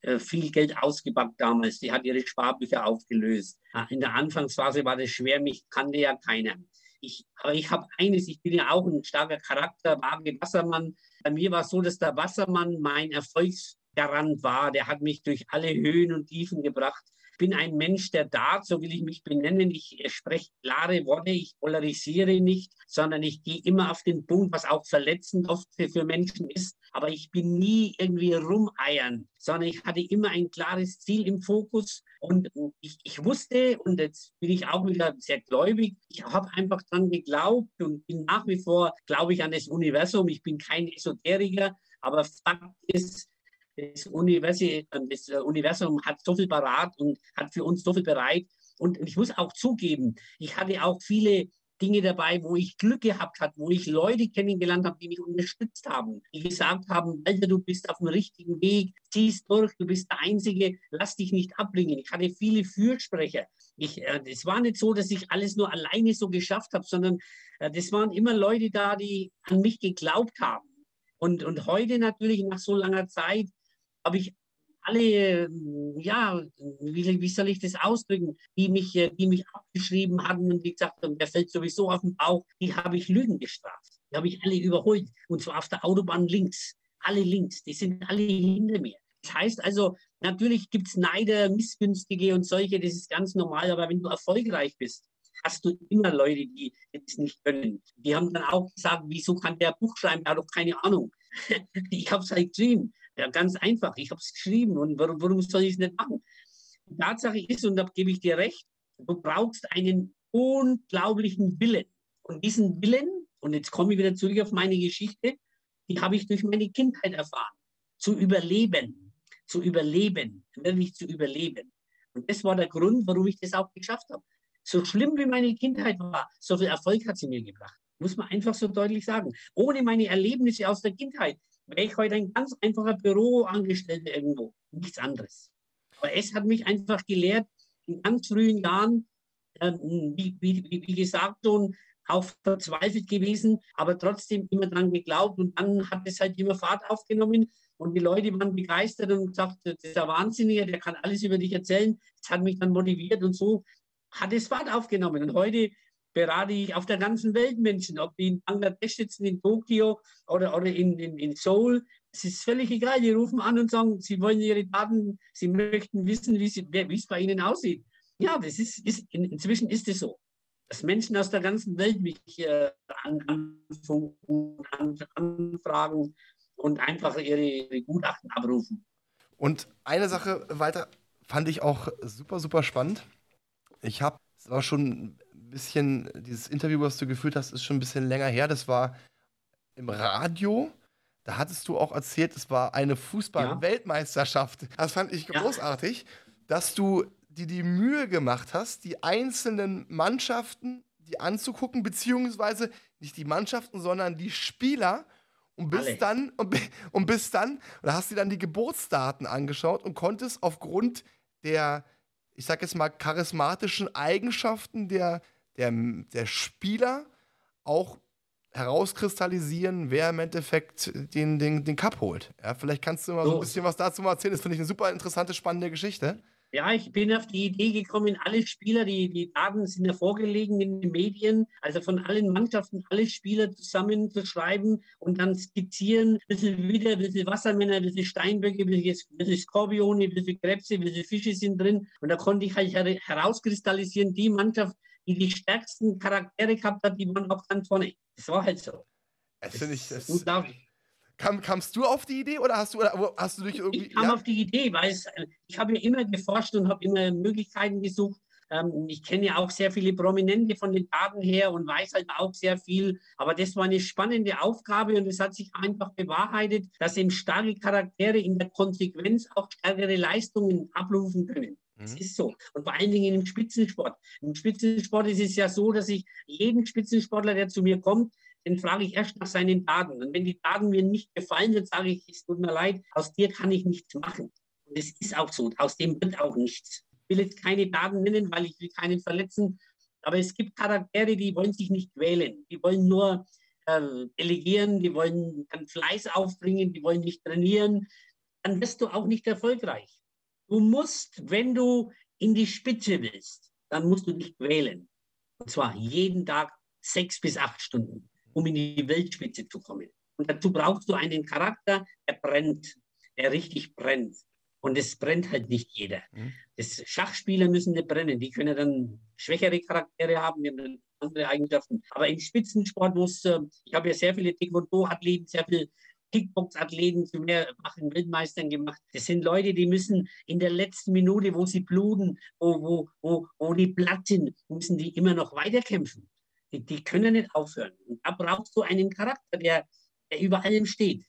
C: äh viel Geld ausgepackt damals. Die hat ihre Sparbücher aufgelöst. Ah, in der Anfangsphase war das schwer. Mich kannte ja keiner. Ich, aber ich habe eines, ich bin ja auch ein starker Charakter, vage Wassermann. Bei mir war es so, dass der Wassermann mein Erfolgsgarant war. Der hat mich durch alle Höhen und Tiefen gebracht bin ein Mensch der Tat, so will ich mich benennen. Ich spreche klare Worte, ich polarisiere nicht, sondern ich gehe immer auf den Punkt, was auch verletzend oft für Menschen ist. Aber ich bin nie irgendwie rumeiern, sondern ich hatte immer ein klares Ziel im Fokus. Und ich, ich wusste, und jetzt bin ich auch wieder sehr gläubig, ich habe einfach daran geglaubt und bin nach wie vor, glaube ich, an das Universum. Ich bin kein Esoteriker, aber Fakt ist, das Universum, das Universum hat so viel parat und hat für uns so viel bereit. Und ich muss auch zugeben, ich hatte auch viele Dinge dabei, wo ich Glück gehabt habe, wo ich Leute kennengelernt habe, die mich unterstützt haben, die gesagt haben, Alter, du bist auf dem richtigen Weg, ziehst durch, du bist der Einzige, lass dich nicht abbringen. Ich hatte viele Fürsprecher. Ich, äh, es war nicht so, dass ich alles nur alleine so geschafft habe, sondern äh, das waren immer Leute da, die an mich geglaubt haben. Und, und heute natürlich nach so langer Zeit habe ich alle, ja, wie, wie, soll ich das ausdrücken, die mich, die mich abgeschrieben hatten und die gesagt haben, der fällt sowieso auf den Bauch, die habe ich Lügen gestraft. Die habe ich alle überholt. Und zwar auf der Autobahn links. Alle links. Die sind alle hinter mir. Das heißt also, natürlich gibt es Neider, Missgünstige und solche, das ist ganz normal. Aber wenn du erfolgreich bist, hast du immer Leute, die das nicht können. Die haben dann auch gesagt, wieso kann der Buch schreiben? Er hat doch keine Ahnung. ich habe es halt geschrieben. Ja, ganz einfach. Ich habe es geschrieben und warum, warum soll ich es nicht machen? Die Tatsache ist, und da gebe ich dir recht, du brauchst einen unglaublichen Willen. Und diesen Willen, und jetzt komme ich wieder zurück auf meine Geschichte, die habe ich durch meine Kindheit erfahren. Zu überleben, zu überleben, wirklich zu überleben. Und das war der Grund, warum ich das auch geschafft habe. So schlimm wie meine Kindheit war, so viel Erfolg hat sie mir gebracht. Muss man einfach so deutlich sagen. Ohne meine Erlebnisse aus der Kindheit wäre ich heute ein ganz einfacher Büroangestellter irgendwo. Nichts anderes. Aber es hat mich einfach gelehrt, in ganz frühen Jahren, äh, wie, wie, wie, gesagt, schon auch verzweifelt gewesen, aber trotzdem immer dran geglaubt. Und dann hat es halt immer Fahrt aufgenommen. Und die Leute waren begeistert und gesagt, das ist der Wahnsinnige, der kann alles über dich erzählen. Das hat mich dann motiviert und so hat es Fahrt aufgenommen. Und heute berate ich auf der ganzen Welt Menschen, ob die in Bangladesch sitzen, in Tokio oder, oder in, in, in Seoul. Es ist völlig egal. Die rufen an und sagen, sie wollen ihre Daten, sie möchten wissen, wie, es bei ihnen aussieht. Ja, das ist, ist inzwischen ist es so, dass Menschen aus der ganzen Welt mich äh, anfunken, an, anfragen und einfach ihre, ihre Gutachten abrufen.
B: Und eine Sache weiter fand ich auch super, super spannend. Ich habe, es war schon bisschen, dieses Interview, was du geführt hast, ist schon ein bisschen länger her. Das war im Radio. Da hattest du auch erzählt, es war eine Fußball-Weltmeisterschaft. Das fand ich großartig, ja. dass du dir die Mühe gemacht hast, die einzelnen Mannschaften die anzugucken, beziehungsweise nicht die Mannschaften, sondern die Spieler. Und bis Alle. dann, und, und bis dann, da hast du dann die Geburtsdaten angeschaut und konntest aufgrund der, ich sag jetzt mal, charismatischen Eigenschaften der, der, der Spieler auch herauskristallisieren, wer im Endeffekt den, den, den Cup holt. Ja, vielleicht kannst du mal so, so ein bisschen was dazu mal erzählen. Das finde ich eine super interessante, spannende Geschichte.
C: Ja, ich bin auf die Idee gekommen, alle Spieler, die, die Daten sind ja vorgelegen in den Medien, also von allen Mannschaften alle Spieler zusammenzuschreiben und dann skizzieren, ein bisschen Widder, ein bisschen Wassermänner, ein bisschen Steinböcke, ein bisschen Skorpione, ein bisschen Krebse, ein bisschen Fische sind drin. Und da konnte ich halt herauskristallisieren, die Mannschaft, die die stärksten Charaktere gehabt hat, die waren auch ganz vorne. Das war halt so.
B: Das, das ich, das, Kam, kamst du auf die Idee oder hast du, oder hast du dich irgendwie.
C: Ich kam ja? auf die Idee, weil es, äh, ich habe ja immer geforscht und habe immer Möglichkeiten gesucht. Ähm, ich kenne ja auch sehr viele Prominente von den Daten her und weiß halt auch sehr viel. Aber das war eine spannende Aufgabe und es hat sich einfach bewahrheitet, dass eben starke Charaktere in der Konsequenz auch stärkere Leistungen abrufen können. Das mhm. ist so. Und vor allen Dingen im Spitzensport. Im Spitzensport ist es ja so, dass ich jeden Spitzensportler, der zu mir kommt, den frage ich erst nach seinen Daten. Und wenn die Daten mir nicht gefallen, dann sage ich, es tut mir leid, aus dir kann ich nichts machen. Und es ist auch so, aus dem wird auch nichts. Ich will jetzt keine Daten nennen, weil ich will keinen verletzen. Aber es gibt Charaktere, die wollen sich nicht quälen. Die wollen nur äh, delegieren, die wollen dann Fleiß aufbringen, die wollen nicht trainieren. Dann wirst du auch nicht erfolgreich. Du musst, wenn du in die Spitze willst, dann musst du dich quälen. Und zwar jeden Tag sechs bis acht Stunden um in die Weltspitze zu kommen. Und dazu brauchst du einen Charakter, der brennt, der richtig brennt. Und es brennt halt nicht jeder. Mhm. Das Schachspieler müssen nicht brennen. Die können dann schwächere Charaktere haben, die haben andere Eigenschaften. Aber im Spitzensport muss, äh, ich habe ja sehr viele Taekwondo-Athleten, sehr viele Kickbox-Athleten zu mehrfachen Weltmeistern gemacht. Das sind Leute, die müssen in der letzten Minute, wo sie bluten, wo, wo, wo, wo die platt sind, müssen die immer noch weiterkämpfen. Die, die können nicht aufhören. Und da brauchst du einen Charakter, der, der über allem steht.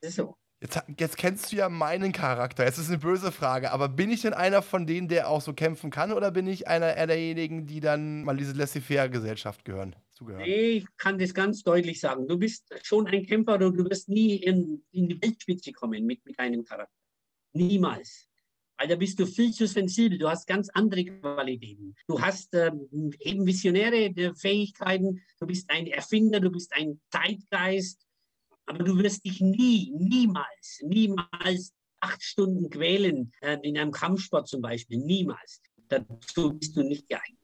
C: Das ist so.
B: Jetzt, jetzt, kennst du ja meinen Charakter. Jetzt ist eine böse Frage, aber bin ich denn einer von denen, der auch so kämpfen kann, oder bin ich einer derjenigen, die dann mal diese Laissez-faire-Gesellschaft gehören?
C: Zugehören? Nee, ich kann das ganz deutlich sagen. Du bist schon ein Kämpfer und du wirst nie in, in die Weltspitze kommen mit, mit deinem Charakter. Niemals weil da bist du viel zu sensibel. Du hast ganz andere Qualitäten. Du hast ähm, eben visionäre Fähigkeiten. Du bist ein Erfinder, du bist ein Zeitgeist. Aber du wirst dich nie, niemals, niemals acht Stunden quälen äh, in einem Kampfsport zum Beispiel. Niemals. Dazu bist du nicht geeignet.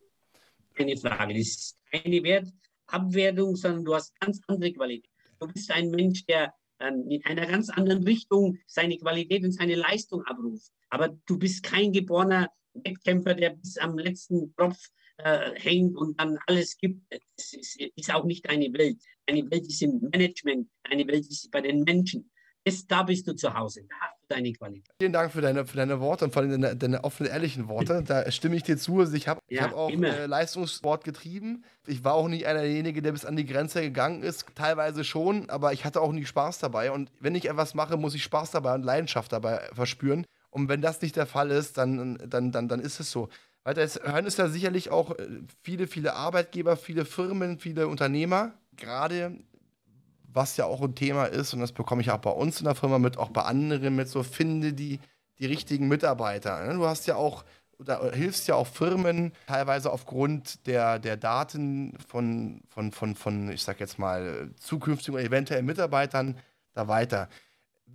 C: Keine Frage. Das ist keine Wertabwertung, sondern du hast ganz andere Qualitäten. Du bist ein Mensch, der ähm, in einer ganz anderen Richtung seine Qualität und seine Leistung abruft. Aber du bist kein geborener Wettkämpfer, der bis am letzten Tropf äh, hängt und dann alles gibt. Das ist, ist, auch nicht deine Welt. Deine Welt ist im Management, deine Welt ist bei den Menschen. Das, da bist du zu Hause. Da deine Qualität.
B: Vielen Dank für deine, für deine Worte und vor allem deine, deine offenen, ehrlichen Worte. Da stimme ich dir zu. Also ich habe ja, hab auch äh, Leistungssport getrieben. Ich war auch nicht einer derjenigen, der bis an die Grenze gegangen ist. Teilweise schon, aber ich hatte auch nie Spaß dabei. Und wenn ich etwas mache, muss ich Spaß dabei und Leidenschaft dabei verspüren. Und wenn das nicht der Fall ist, dann, dann, dann, dann ist es so. Weil es hören es ja sicherlich auch äh, viele, viele Arbeitgeber, viele Firmen, viele Unternehmer, gerade was ja auch ein Thema ist, und das bekomme ich auch bei uns in der Firma mit, auch bei anderen mit, so finde die, die richtigen Mitarbeiter. Ne? Du hast ja auch, oder hilfst ja auch Firmen teilweise aufgrund der, der Daten von, von, von, von, ich sag jetzt mal, zukünftigen oder eventuellen Mitarbeitern da weiter.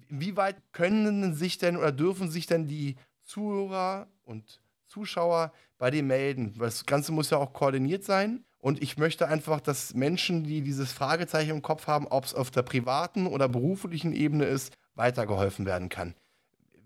B: Wie weit können sich denn oder dürfen sich denn die Zuhörer und Zuschauer bei dir melden? Das Ganze muss ja auch koordiniert sein. Und ich möchte einfach, dass Menschen, die dieses Fragezeichen im Kopf haben, ob es auf der privaten oder beruflichen Ebene ist, weitergeholfen werden kann.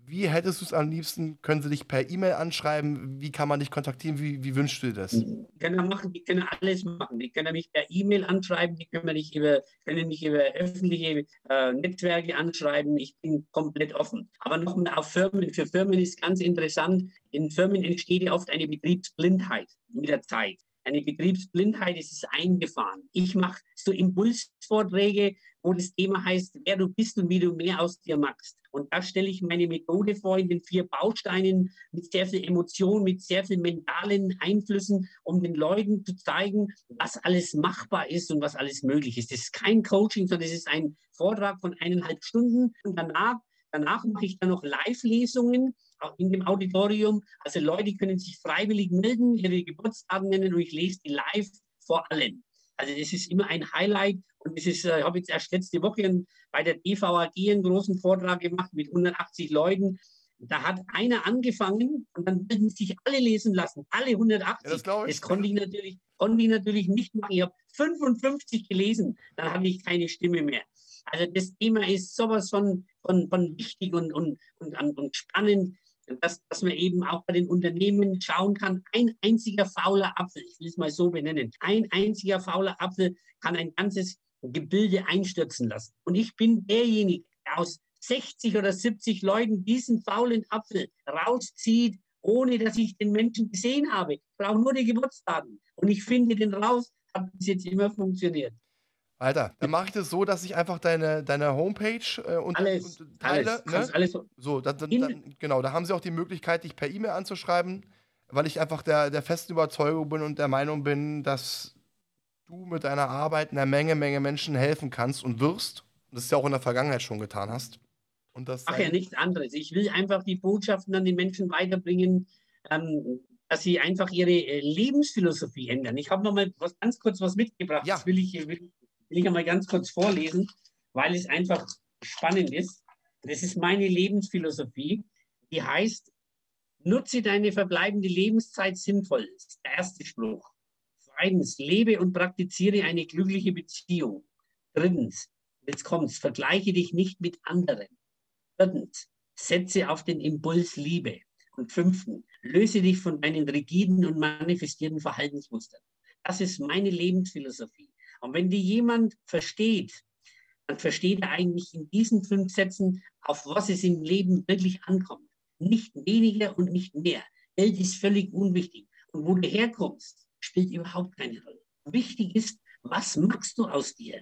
B: Wie hättest du es am liebsten? Können sie dich per E-Mail anschreiben? Wie kann man dich kontaktieren? Wie, wie wünschst du dir das?
C: Die können machen, die können alles machen. Die können mich per E-Mail anschreiben, die können mich über, können mich über öffentliche äh, Netzwerke anschreiben. Ich bin komplett offen. Aber nochmal auf Firmen. Für Firmen ist ganz interessant, in Firmen entsteht ja oft eine Betriebsblindheit mit der Zeit. Eine Betriebsblindheit, es ist eingefahren. Ich mache so Impulsvorträge, wo das Thema heißt, wer du bist und wie du mehr aus dir machst. Und da stelle ich meine Methode vor in den vier Bausteinen mit sehr viel Emotion, mit sehr viel mentalen Einflüssen, um den Leuten zu zeigen, was alles machbar ist und was alles möglich ist. Das ist kein Coaching, sondern es ist ein Vortrag von eineinhalb Stunden. Und danach, danach mache ich dann noch Live-Lesungen in dem Auditorium. Also Leute können sich freiwillig melden, ihre Geburtstage nennen und ich lese die live vor allen. Also das ist immer ein Highlight und das ist, äh, ich habe jetzt erst letzte Woche bei der DVAG einen großen Vortrag gemacht mit 180 Leuten. Da hat einer angefangen und dann würden sich alle lesen lassen, alle 180. Ja, das, das konnte ich natürlich, konnte ich natürlich nicht machen. Ich habe 55 gelesen, dann hatte ich keine Stimme mehr. Also das Thema ist sowas von, von, von wichtig und, und, und, und spannend dass, dass man eben auch bei den Unternehmen schauen kann, ein einziger fauler Apfel, ich will es mal so benennen, ein einziger fauler Apfel kann ein ganzes Gebilde einstürzen lassen. Und ich bin derjenige, der aus 60 oder 70 Leuten diesen faulen Apfel rauszieht, ohne dass ich den Menschen gesehen habe. Ich brauche nur die Geburtsdaten. Und ich finde den raus, hat bis jetzt immer funktioniert.
B: Alter, dann mache ich das so, dass ich einfach deine, deine Homepage äh, und,
C: alles,
B: und
C: teile.
B: Alles,
C: ne? alles
B: so, so dann, dann, dann, genau, da haben sie auch die Möglichkeit, dich per E-Mail anzuschreiben, weil ich einfach der, der festen Überzeugung bin und der Meinung bin, dass du mit deiner Arbeit einer Menge, Menge Menschen helfen kannst und wirst. Und das ist ja auch in der Vergangenheit schon getan hast.
C: Und das Ach ja, nichts anderes. Ich will einfach die Botschaften an die Menschen weiterbringen, ähm, dass sie einfach ihre äh, Lebensphilosophie ändern. Ich habe noch mal was, ganz kurz was mitgebracht. Ja. Das will ich, will, will ich einmal ganz kurz vorlesen, weil es einfach spannend ist. Das ist meine Lebensphilosophie, die heißt, nutze deine verbleibende Lebenszeit sinnvoll. Das ist der erste Spruch. Zweitens, lebe und praktiziere eine glückliche Beziehung. Drittens, jetzt kommt's, vergleiche dich nicht mit anderen. Viertens, setze auf den Impuls Liebe. Und fünftens, löse dich von deinen rigiden und manifestierten Verhaltensmustern. Das ist meine Lebensphilosophie. Und wenn die jemand versteht, dann versteht er eigentlich in diesen fünf Sätzen, auf was es im Leben wirklich ankommt. Nicht weniger und nicht mehr. Geld ist völlig unwichtig. Und wo du herkommst, spielt überhaupt keine Rolle. Wichtig ist, was machst du aus dir?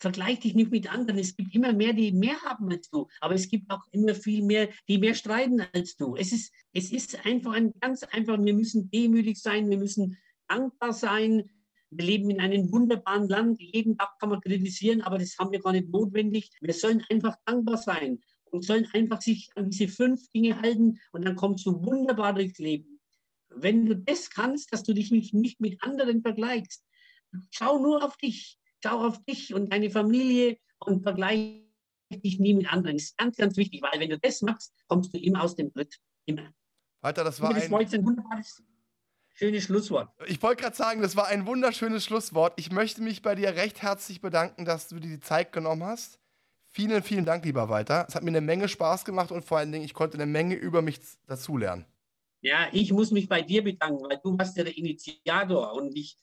C: Vergleich dich nicht mit anderen. Es gibt immer mehr, die mehr haben als du. Aber es gibt auch immer viel mehr, die mehr streiten als du. Es ist, es ist einfach ein ganz einfach, wir müssen demütig sein, wir müssen dankbar sein, wir leben in einem wunderbaren Land. Jeden Tag kann man kritisieren, aber das haben wir gar nicht notwendig. Wir sollen einfach dankbar sein und sollen einfach sich an diese fünf Dinge halten und dann kommst du wunderbar durchs Leben. Wenn du das kannst, dass du dich nicht, nicht mit anderen vergleichst, schau nur auf dich, schau auf dich und deine Familie und vergleiche dich nie mit anderen. Das ist ganz, ganz wichtig, weil wenn du das machst, kommst du immer aus dem Tritt. Immer.
B: Alter, das war
C: ein, Schönes Schlusswort.
B: Ich wollte gerade sagen, das war ein wunderschönes Schlusswort. Ich möchte mich bei dir recht herzlich bedanken, dass du dir die Zeit genommen hast. Vielen, vielen Dank, lieber Walter. Es hat mir eine Menge Spaß gemacht und vor allen Dingen, ich konnte eine Menge über mich dazulernen.
C: Ja, ich muss mich bei dir bedanken, weil du warst ja der Initiator und ich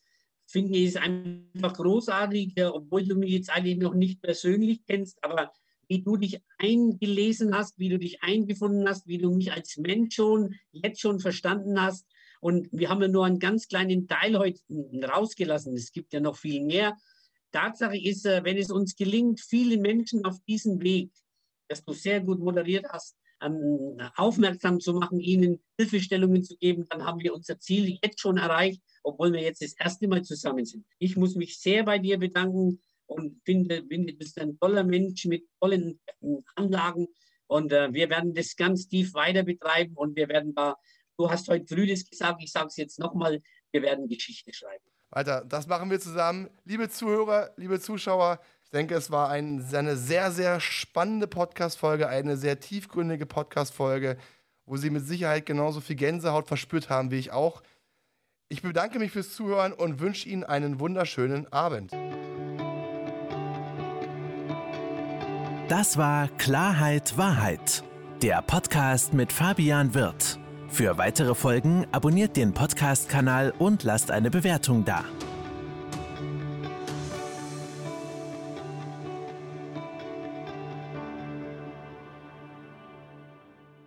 C: finde es einfach großartig, obwohl du mich jetzt eigentlich noch nicht persönlich kennst, aber wie du dich eingelesen hast, wie du dich eingefunden hast, wie du mich als Mensch schon jetzt schon verstanden hast und wir haben ja nur einen ganz kleinen Teil heute rausgelassen. Es gibt ja noch viel mehr. Tatsache ist, äh, wenn es uns gelingt, viele Menschen auf diesem Weg, das du sehr gut moderiert hast, ähm, aufmerksam zu machen, ihnen Hilfestellungen zu geben, dann haben wir unser Ziel jetzt schon erreicht, obwohl wir jetzt das erste Mal zusammen sind. Ich muss mich sehr bei dir bedanken und finde, finde du bist ein toller Mensch mit tollen ähm, Anlagen. Und äh, wir werden das ganz tief weiter betreiben und wir werden da Du hast heute früh das gesagt, ich sage es jetzt nochmal, wir werden Geschichte schreiben.
B: Weiter, das machen wir zusammen. Liebe Zuhörer, liebe Zuschauer, ich denke, es war ein, eine sehr, sehr spannende Podcast-Folge, eine sehr tiefgründige Podcast-Folge, wo Sie mit Sicherheit genauso viel Gänsehaut verspürt haben wie ich auch. Ich bedanke mich fürs Zuhören und wünsche Ihnen einen wunderschönen Abend.
A: Das war Klarheit Wahrheit, der Podcast mit Fabian Wirth. Für weitere Folgen abonniert den Podcast-Kanal und lasst eine Bewertung da.